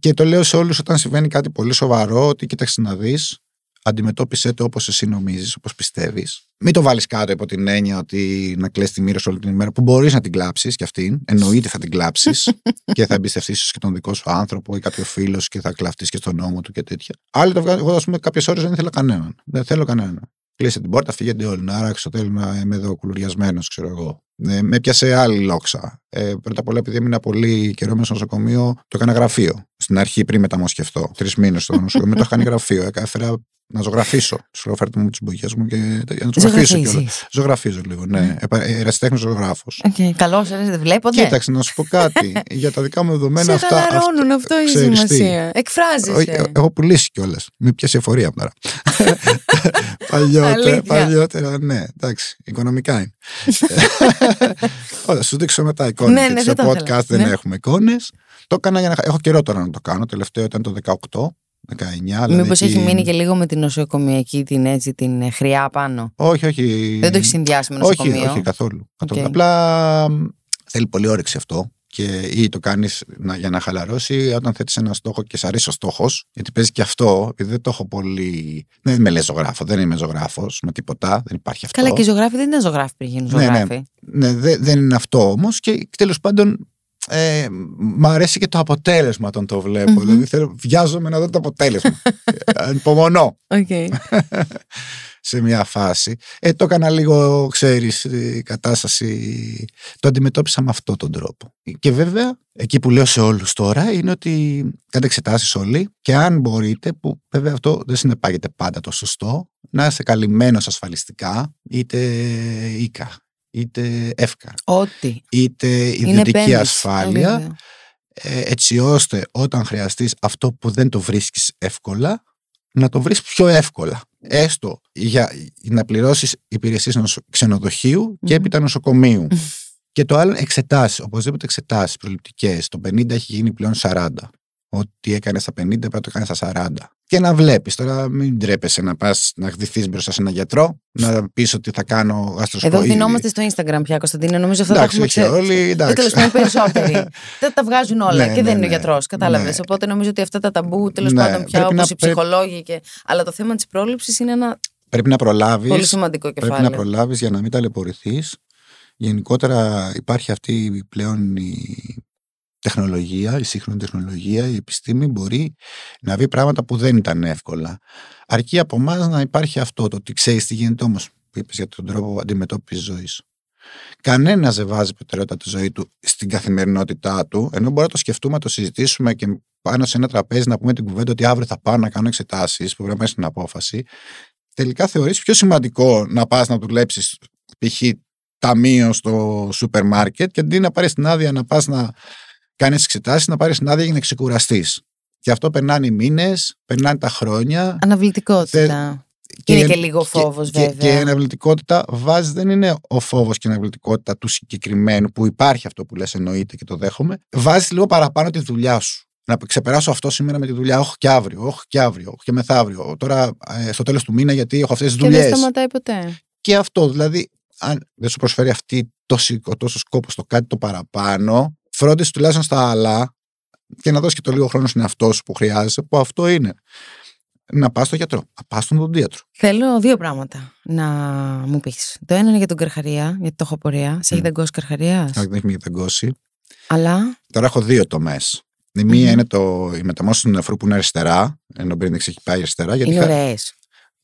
Και το λέω σε όλους όταν συμβαίνει κάτι πολύ σοβαρό, ότι κοίταξε να δεις, αντιμετώπισε το όπως εσύ νομίζεις, όπως πιστεύεις. Μην το βάλεις κάτω υπό την έννοια ότι να κλαις τη μοίρα σου όλη την ημέρα, που μπορείς να την κλάψεις κι αυτήν. Εννοείται θα την κλάψεις [laughs] και θα εμπιστευτείς και τον δικό σου άνθρωπο ή κάποιο φίλο και θα κλαφτείς και στον νόμο του και τέτοια. Άλλοι το βγάζουν. Εγώ, ας πούμε, κάποιες ώρες δεν ήθελα κανέναν. Δεν θέλω κανέναν. Κλείσε την πόρτα, φύγετε όλοι. Να άραξε το τέλο να είμαι εδώ κουλουριασμένος, ξέρω εγώ. Ε, με έπιασε άλλη λόξα. Ε, πρώτα απ' όλα, επειδή έμεινα πολύ καιρό μέσα στο νοσοκομείο, το έκανα γραφείο. Στην αρχή, πριν μεταμοσχευτώ. Τρεις μήνες στο νοσοκομείο, το έκανε γραφείο. Έκα- Έφερα να ζωγραφίσω. Τους φέρτε μου τις μπογιές μου και για να ζωγραφίσω κιόλας. Ζωγραφίζεις. Ζωγραφίζω λίγο, ναι. Mm. Ερασιτέχνης ζωγράφος. Οκ, Καλώς, ε, δεν βλέπονται. Κοίταξε, να σου πω κάτι. [laughs] για τα δικά μου δεδομένα Σε αυτά. χαλαρώνουν, αυτό έχει ξέρεις τι. σημασία. Όχι, Εκφράζεσαι. ε, Έχω πουλήσει κιόλας. Μην πιάσεις εφορία τώρα. [laughs] παλιότερα, Αλήθεια. παλιότερα, ναι, εντάξει, οικονομικά είναι. [laughs] Ωραία, σου δείξω μετά εικόνες. Ναι, ναι, γιατί δεν στο το podcast ήθελα. δεν Ναι. έχουμε εικόνες. Το έκανα για να. Έχω καιρό τώρα να το κάνω. Τελευταίο ήταν το 18, 19. δηλαδή Μήπως έχει εκεί- μείνει και λίγο με την νοσοκομιακή την έτσι την ε, χρειά πάνω; Όχι, όχι. Δεν το έχεις συνδυάσει με όχι, νοσοκομείο; όχι, καθόλου. καθόλου. Οκ. Απλά μ, θέλει πολύ όρεξη αυτό. Και ή το κάνεις για να χαλαρώσεις όταν θέτεις ένα στόχο και σ' αρέσει ο στόχος. Γιατί παίζει και αυτό, επειδή δεν το έχω πολύ. Δεν με λες ζωγράφο, δεν είμαι ζωγράφος με τίποτα, δεν υπάρχει αυτό. Καλά, και οι ζωγράφοι δεν ήταν ζωγράφοι πριν γίνουν Ναι, ναι. ζωγράφοι. Ναι, δε- δεν είναι αυτό όμως. Και τέλος πάντων, ε, μ' αρέσει και το αποτέλεσμα όταν το βλέπω. Μμμ. Δηλαδή, θέλω, βιάζομαι να δω το αποτέλεσμα. [laughs] Ε, Ανυπομονώ Οκ. [laughs] σε μια φάση. Ε, το έκανα λίγο, ξέρεις, η κατάσταση, το αντιμετώπισα με αυτόν τον τρόπο. Και βέβαια, εκεί που λέω σε όλους τώρα, είναι ότι κάντε εξετάσεις όλοι και αν μπορείτε, που βέβαια αυτό δεν συνεπάγεται πάντα το σωστό, να είστε καλυμμένος ασφαλιστικά, είτε ΙΚΑ, είτε ΕΦΚΑ, Ό,τι. είτε Είναι ιδιωτική επένδυση. ασφάλεια, Αλήθεια. ε, έτσι ώστε όταν χρειαστείς αυτό που δεν το βρίσκεις εύκολα να το βρεις πιο εύκολα. Έστω για να πληρώσεις υπηρεσίες νοσο- ξενοδοχείου και Μμμ. έπειτα νοσοκομείου. και το άλλο εξετάσεις, οπωσδήποτε εξετάσεις προληπτικές. Το 50 έχει γίνει πλέον 40. Ό,τι έκανες στα 50 πρέπει να το κάνεις στα 40. Και να βλέπεις, τώρα μην τρέπεσαι να πας να χτυθείς μπροστά σε έναν γιατρό, να πεις ότι θα κάνω γαστροσκοπή. Εδώ δινόμαστε στο Instagram πια, Κωνσταντίνε. Νομίζω αυτά Εντάξει, τα όχι έχουμε όλοι, Ε, εντάξει. τέλος πάντων, περισσότεροι. [laughs] δεν τα βγάζουν όλα Ναι, και ναι, δεν είναι ο ναι. γιατρός. Κατάλαβες. Ναι. Οπότε νομίζω ότι αυτά τα ταμπού τέλος Ναι, πάντων πια πρέπει να- όπω οι ψυχολόγοι. Και... Αλλά το θέμα της πρόληψης είναι ένα Πρέπει να προλάβεις πολύ σημαντικό Πρέπει να κεφάλαιο. προλάβεις για να μην ταλαιπωρηθείς. Γενικότερα υπάρχει αυτή πλέον η τεχνολογία, η σύγχρονη τεχνολογία, η επιστήμη μπορεί να βρει πράγματα που δεν ήταν εύκολα. Αρκεί από εμάς να υπάρχει αυτό, το ότι ξέρεις τι γίνεται όμως, που είπες για τον τρόπο αντιμετώπισης ζωής. Κανένας δεν βάζει προτεραιότητα τη ζωή του στην καθημερινότητά του, ενώ μπορεί να το σκεφτούμε, να το συζητήσουμε και πάνω σε ένα τραπέζι να πούμε την κουβέντα ότι αύριο θα πάω να κάνω εξετάσεις, που πρέπει να είσαι στην απόφαση. Τελικά θεωρείς πιο σημαντικό να πας να δουλέψεις π.χ. ταμείο στο σούπερ μάρκετ και αντί να πάρεις την άδεια να πας να κάνεις εξετάσεις, να πάρεις την άδεια για να ξεκουραστείς. Και αυτό περνάνε οι μήνες, περνάνε τα χρόνια. Αναβλητικότητα. Και, είναι και λίγο φόβος, και, βέβαια. Και, και η αναβλητικότητα βάζει δεν είναι ο φόβος και η αναβλητικότητα του συγκεκριμένου που υπάρχει αυτό που λες εννοείται και το δέχομαι. Βάζει λίγο παραπάνω τη δουλειά σου. Να ξεπεράσω αυτό σήμερα με τη δουλειά. Όχι και αύριο, όχι και αύριο, όχι και μεθαύριο. Τώρα ε, στο τέλος του μήνα γιατί έχω αυτές τις Και δεν δουλειές. σταματάει ποτέ. Και αυτό δηλαδή, αν δεν σου προσφέρει αυτή τόσο, ο τόσος σκόπος στο κάτι το παραπάνω, φρόντισε τουλάχιστον στα άλλα και να δώσει και το λίγο χρόνο στον εαυτό σου που χρειάζεσαι, που αυτό είναι. Να πας στο γιατρό, να πας στον οδοντίατρο. Θέλω δύο πράγματα να μου πεις. Το ένα είναι για τον Καρχαρία, γιατί το έχω πορεία. Σε έχει Μμ. δαγκώσει Καρχαρίας; Αν δεν έχει ταγκώσει. Αλλά; Τώρα έχω δύο τομές. Η μία Μμμ. είναι το, η μεταμόσχευση του νεφρού που είναι αριστερά, ενώ πριν δεν έχει πάει αριστερά. Γιατί Είναι χα- ωραίες.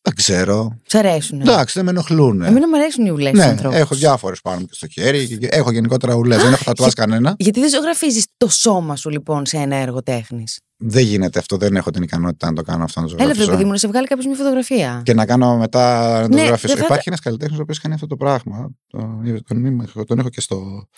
Δεν ξέρω. Σ' αρέσουν. Εντάξει, δεν με ενοχλούν. Εμένα μου αρέσουν οι ουλές ναι, ανθρώπους. έχω διάφορες πάνω μου και στο χέρι. και- και Έχω γενικότερα ουλές. δεν έχω τατουάζ κανένα. Γιατί δεν ζωγραφίζεις το σώμα σου λοιπόν σε ένα έργο τέχνης; Δεν γίνεται αυτό. Δεν έχω την ικανότητα να το κάνω αυτό. Να Έλα, βρε ζωγραφίσω. παιδί μου, να σε βγάλει κάποιος μια φωτογραφία. και να κάνω μετά να το Ναι, ζωγραφίσω. δεν θα- Υπάρχει ένας καλλιτέχνης ο οποίος κάνει αυτό το πράγμα. Τον, τον, είμαι- τον έχω και στο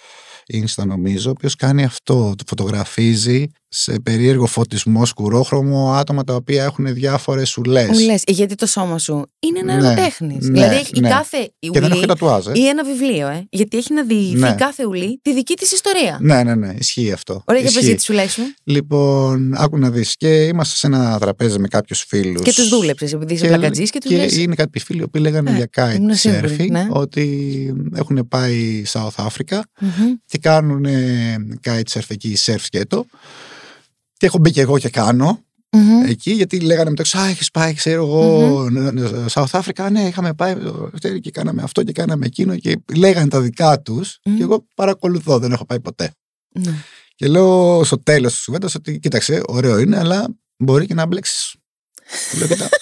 Insta νομίζω, ο οποίος κάνει αυτό. Το φωτογραφίζει σε περίεργο φωτισμό, σκουρόχρωμο, άτομα τα οποία έχουν διάφορες ουλές. Μου λε, γιατί το σώμα σου είναι ένα Ναι, έργο τέχνης. ναι, δηλαδή έχει η ναι. κάθε Και δεν έχω ουλή και τατουάζ. ε. ή ένα βιβλίο, ε. Γιατί έχει να διηγηθεί Ναι. κάθε ουλή τη δική της ιστορία. Ναι, ναι, ναι, ισχύει αυτό. Ωραία, για Ισχύει. πες για τη σουλέ σου. Λοιπόν, Άκου να δεις. Και είμαστε σε ένα τραπέζι με κάποιους φίλους. Και τους δούλεψες, επειδή είσαι πλακατζή και τους Και λες. είναι κάποιοι φίλοι που λέγανε Ε, για kite ήμουν σίγουρη, surfing ναι. ότι έχουν πάει South Africa Μμμ. και κάνουν ε, kite surf εκεί, surf σκέτο. Και έχω μπει και εγώ και κάνω Μμμ. εκεί, γιατί λέγανε μεταξύ, Α, έχεις πάει, ξέρω εγώ, ν- ν- South Africa. Ναι, είχαμε πάει ε, και κάναμε αυτό και κάναμε εκείνο. Και λέγανε τα δικά τους. Μμμ. Και εγώ παρακολουθώ, δεν έχω πάει ποτέ. Ναι. Και λέω στο τέλος της κουβέντας ότι κοίταξε, ωραίο είναι, αλλά μπορεί και να μπλέξεις. Λέω, κοίτα. [laughs]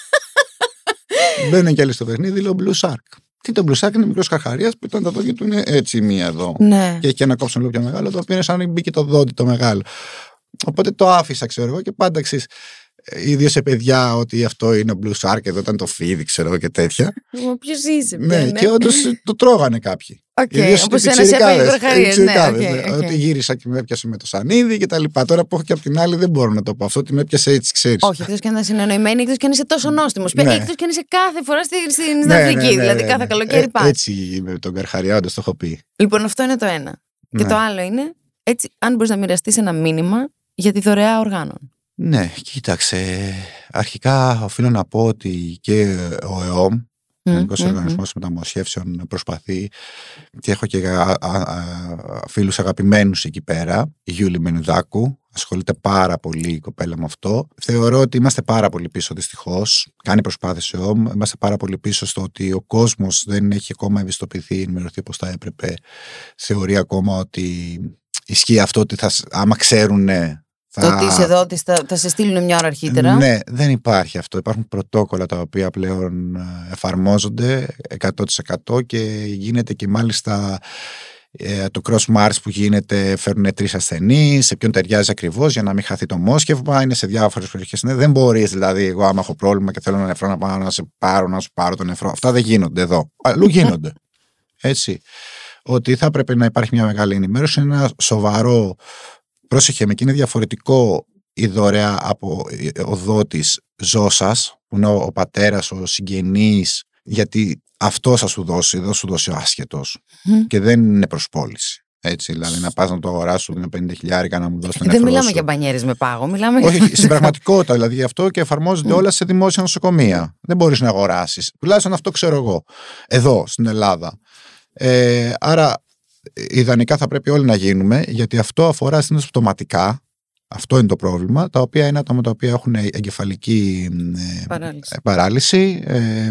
Μπαίνουν κι άλλοι στο παιχνίδι, λέω Blue Shark. Τι το Blue Shark είναι μικρός καρχαρία που ήταν τα δόντια του είναι έτσι μία εδώ. Ναι. Και έχει ένα κόψιμο λίγο πιο μεγάλο, το οποίο είναι σαν να μπήκε το δόντι το μεγάλο. Οπότε το άφησα, ξέρω εγώ, και πάντα εξή. Ίδιος σε παιδιά ότι αυτό είναι ο Blue Shark, εδώ ήταν το φίδι, ξέρω εγώ και τέτοια. Μα ποιος είσαι, ναι, πια, και όντως το τρώγανε κάποιοι. Οκ, Ιδίως όπως οι ένας σε πιτσιρικάδες, αφήγη οι Ναι, πιτσιρικάδες, οκ, ναι. οκ. Ότι γύρισα και με έπιασε με το σανίδι και τα λοιπά. Τώρα που έχω και από την άλλη δεν μπορώ να το πω αυτό, ότι με έπιασε έτσι, ξέρεις. Όχι, εκτός και αν ήταν συνεννοημένοι, εκτός και αν είσαι τόσο νόστιμος. Ναι. Εκτός και αν είσαι κάθε φορά στη- στην Αφρική, δηλαδή κάθε καλοκαίρι πας. Έτσι με τον Καρχαριά, όντως το έχω πει. Λοιπόν, αυτό είναι το ένα. Και Ναι. το άλλο είναι, έτσι, αν μπορείς να μοιραστείς ένα μήνυμα για τη δωρεά οργάνων. Ναι, κοίταξε. Αρχικά οφείλω να πω ότι και ο ΕΟΜ, ο Ελληνικό Μμ, μμ, Οργανισμός Μεταμοσχεύσεων, προσπαθεί και έχω και φίλους αγαπημένους εκεί πέρα. Η Γιούλη Μενουδάκου. Ασχολείται πάρα πολύ η κοπέλα με αυτό. Θεωρώ ότι είμαστε πάρα πολύ πίσω δυστυχώς. Κάνει προσπάθειες ο ΕΟΜ. Είμαστε πάρα πολύ πίσω στο ότι ο κόσμος δεν έχει ακόμα ευαισθητοποιηθεί, ενημερωθεί όπως θα έπρεπε. Θεωρεί ακόμα ότι ισχύει αυτό ότι θα, σ- άμα ξέρουν. Το ότι είσαι εδώ, ότι θα, θα σε στείλουν μια ώρα αρχίτερα. Ναι, δεν υπάρχει αυτό. Υπάρχουν πρωτόκολλα τα οποία πλέον ε, εφαρμόζονται 100% και γίνεται και μάλιστα ε, το cross mars που γίνεται φέρνουν τρεις ασθενείς, σε ποιον ταιριάζει ακριβώς για να μην χαθεί το μόσχευμα. Είναι σε διάφορες περιοχές. Ναι, δεν μπορείς δηλαδή, εγώ άμα έχω πρόβλημα και θέλω ένα νεφρό να πάω να σε πάρω, να σου πάρω το νεφρό. Αυτά δεν γίνονται εδώ. Αλλού γίνονται. Έτσι. Ότι θα έπρεπε να υπάρχει μια μεγάλη ενημέρωση, ένα σοβαρό. Πρόσεχε με, και είναι διαφορετικό η δωρεά από ο δότης ζώσας, που είναι ο, ο πατέρας, ο συγγενής, γιατί αυτός θα σου δώσει, δεν θα σου δώσει ο άσχετος Μμ. και δεν είναι προς πώληση. Έτσι, δηλαδή να πας να το αγοράσεις με 50 χιλιάρικα να μου δώσει τον δεν νεφρό μιλάμε σου. για μπανιέρες με πάγο, μιλάμε για. Όχι, στην πραγματικότητα δηλαδή γι' αυτό και εφαρμόζονται όλα σε δημόσια νοσοκομεία. Δεν μπορείς να αγοράσεις. Τουλάχιστον αυτό ξέρω εγώ. Εδώ στην Ελλάδα. Ε, άρα ιδανικά θα πρέπει όλοι να γίνουμε γιατί αυτό αφορά συνήθως πτωματικά. Αυτό είναι το πρόβλημα. Τα οποία είναι άτομα τα οποία έχουν εγκεφαλική ε, Παράλυση. ε, παράλυση, ε, ε,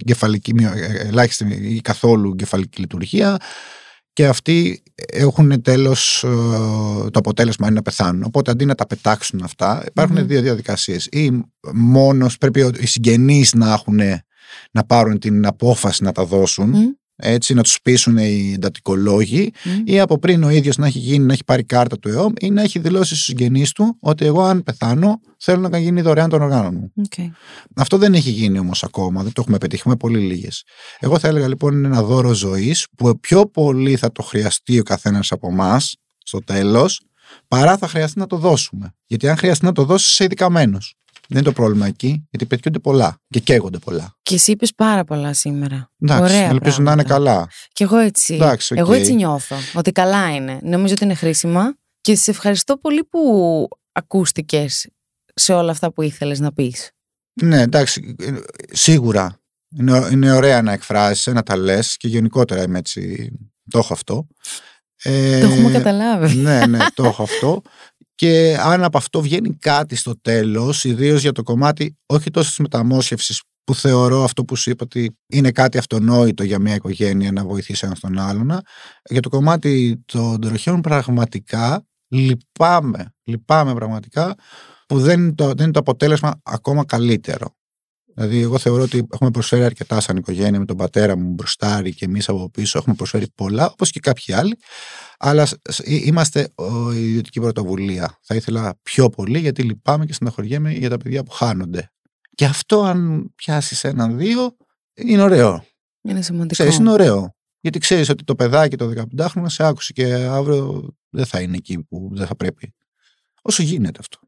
εγκεφαλική, μειο- ε, ελάχιστη ή καθόλου εγκεφαλική λειτουργία και αυτοί έχουν τέλος ε, το αποτέλεσμα είναι να πεθάνουν. Οπότε αντί να τα πετάξουν αυτά, υπάρχουν Μμμ. δύο διαδικασίες. Ή μόνος πρέπει οι συγγενείς να έχουν να πάρουν την απόφαση να τα δώσουν, Μμ. Έτσι, να τους πείσουν οι εντατικολόγοι Μμ. ή από πριν ο ίδιος να έχει γίνει, να έχει πάρει κάρτα του ΕΟΜ ή να έχει δηλώσει στους συγγενείς του ότι εγώ αν πεθάνω θέλω να γίνει δωρεάν των οργάνων μου. Οκ. Αυτό δεν έχει γίνει όμως ακόμα, δεν το έχουμε πετύχει, έχουμε πολύ λίγες. Εγώ θα έλεγα λοιπόν είναι ένα δώρο ζωής που πιο πολύ θα το χρειαστεί ο καθένας από εμάς στο τέλος, παρά θα χρειαστεί να το δώσουμε. Γιατί αν χρειαστεί να το δώσεις, είσαι ήδη χαμένος. Δεν είναι το πρόβλημα εκεί, γιατί πετιούνται πολλά και καίγονται πολλά. Και εσύ είπε πάρα πολλά σήμερα. Εντάξει, Ωραία ελπίζω να είναι πράγματα. καλά. Και εγώ έτσι. Εντάξει, οκ. Εγώ έτσι νιώθω. Ότι καλά είναι. Νομίζω ότι είναι χρήσιμα. Και σε ευχαριστώ πολύ που ακούστηκες σε όλα αυτά που ήθελες να πεις. Ναι, εντάξει, ε, σίγουρα. Είναι, είναι ωραία να εκφράσεις, να τα λες και γενικότερα είμαι έτσι. Το έχω αυτό. Ε, Το έχουμε καταλάβει. Ναι, ναι, το έχω αυτό. [laughs] Και αν από αυτό βγαίνει κάτι στο τέλος, ιδίως για το κομμάτι όχι τόσο της μεταμόσχευσης που θεωρώ αυτό που σου είπα ότι είναι κάτι αυτονόητο για μια οικογένεια να βοηθήσει ένα τον άλλον. Για το κομμάτι των τροχιών πραγματικά λυπάμαι, λυπάμαι πραγματικά που δεν είναι, το, δεν είναι το αποτέλεσμα ακόμα καλύτερο. Δηλαδή, εγώ θεωρώ ότι έχουμε προσφέρει αρκετά σαν οικογένεια με τον πατέρα μου μπροστάρι και εμείς από πίσω έχουμε προσφέρει πολλά, όπως και κάποιοι άλλοι. Αλλά σ- σ- εί- είμαστε ο, η ιδιωτική πρωτοβουλία. Θα ήθελα πιο πολύ γιατί λυπάμαι και στεναχωριέμαι για τα παιδιά που χάνονται. Και αυτό, αν πιάσεις έναν-δύο, είναι ωραίο. Είναι σημαντικό. Ξέρεις, είναι ωραίο. Γιατί ξέρεις ότι το παιδάκι το 15χρονο σε άκουσε και αύριο δεν θα είναι εκεί που δεν θα πρέπει. Όσο γίνεται αυτό.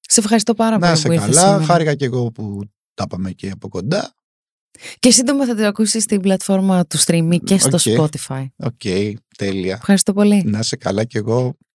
Σε ευχαριστώ πάρα Να πολύ είσαι που ήρθες καλά. σήμερα. Χάρηκα και εγώ που τα πάμε και από κοντά. Και σύντομα θα την ακούσεις στην πλατφόρμα του streaming και στο Οκ. Spotify. Οκ, τέλεια. Ευχαριστώ πολύ. Να είσαι καλά κι εγώ.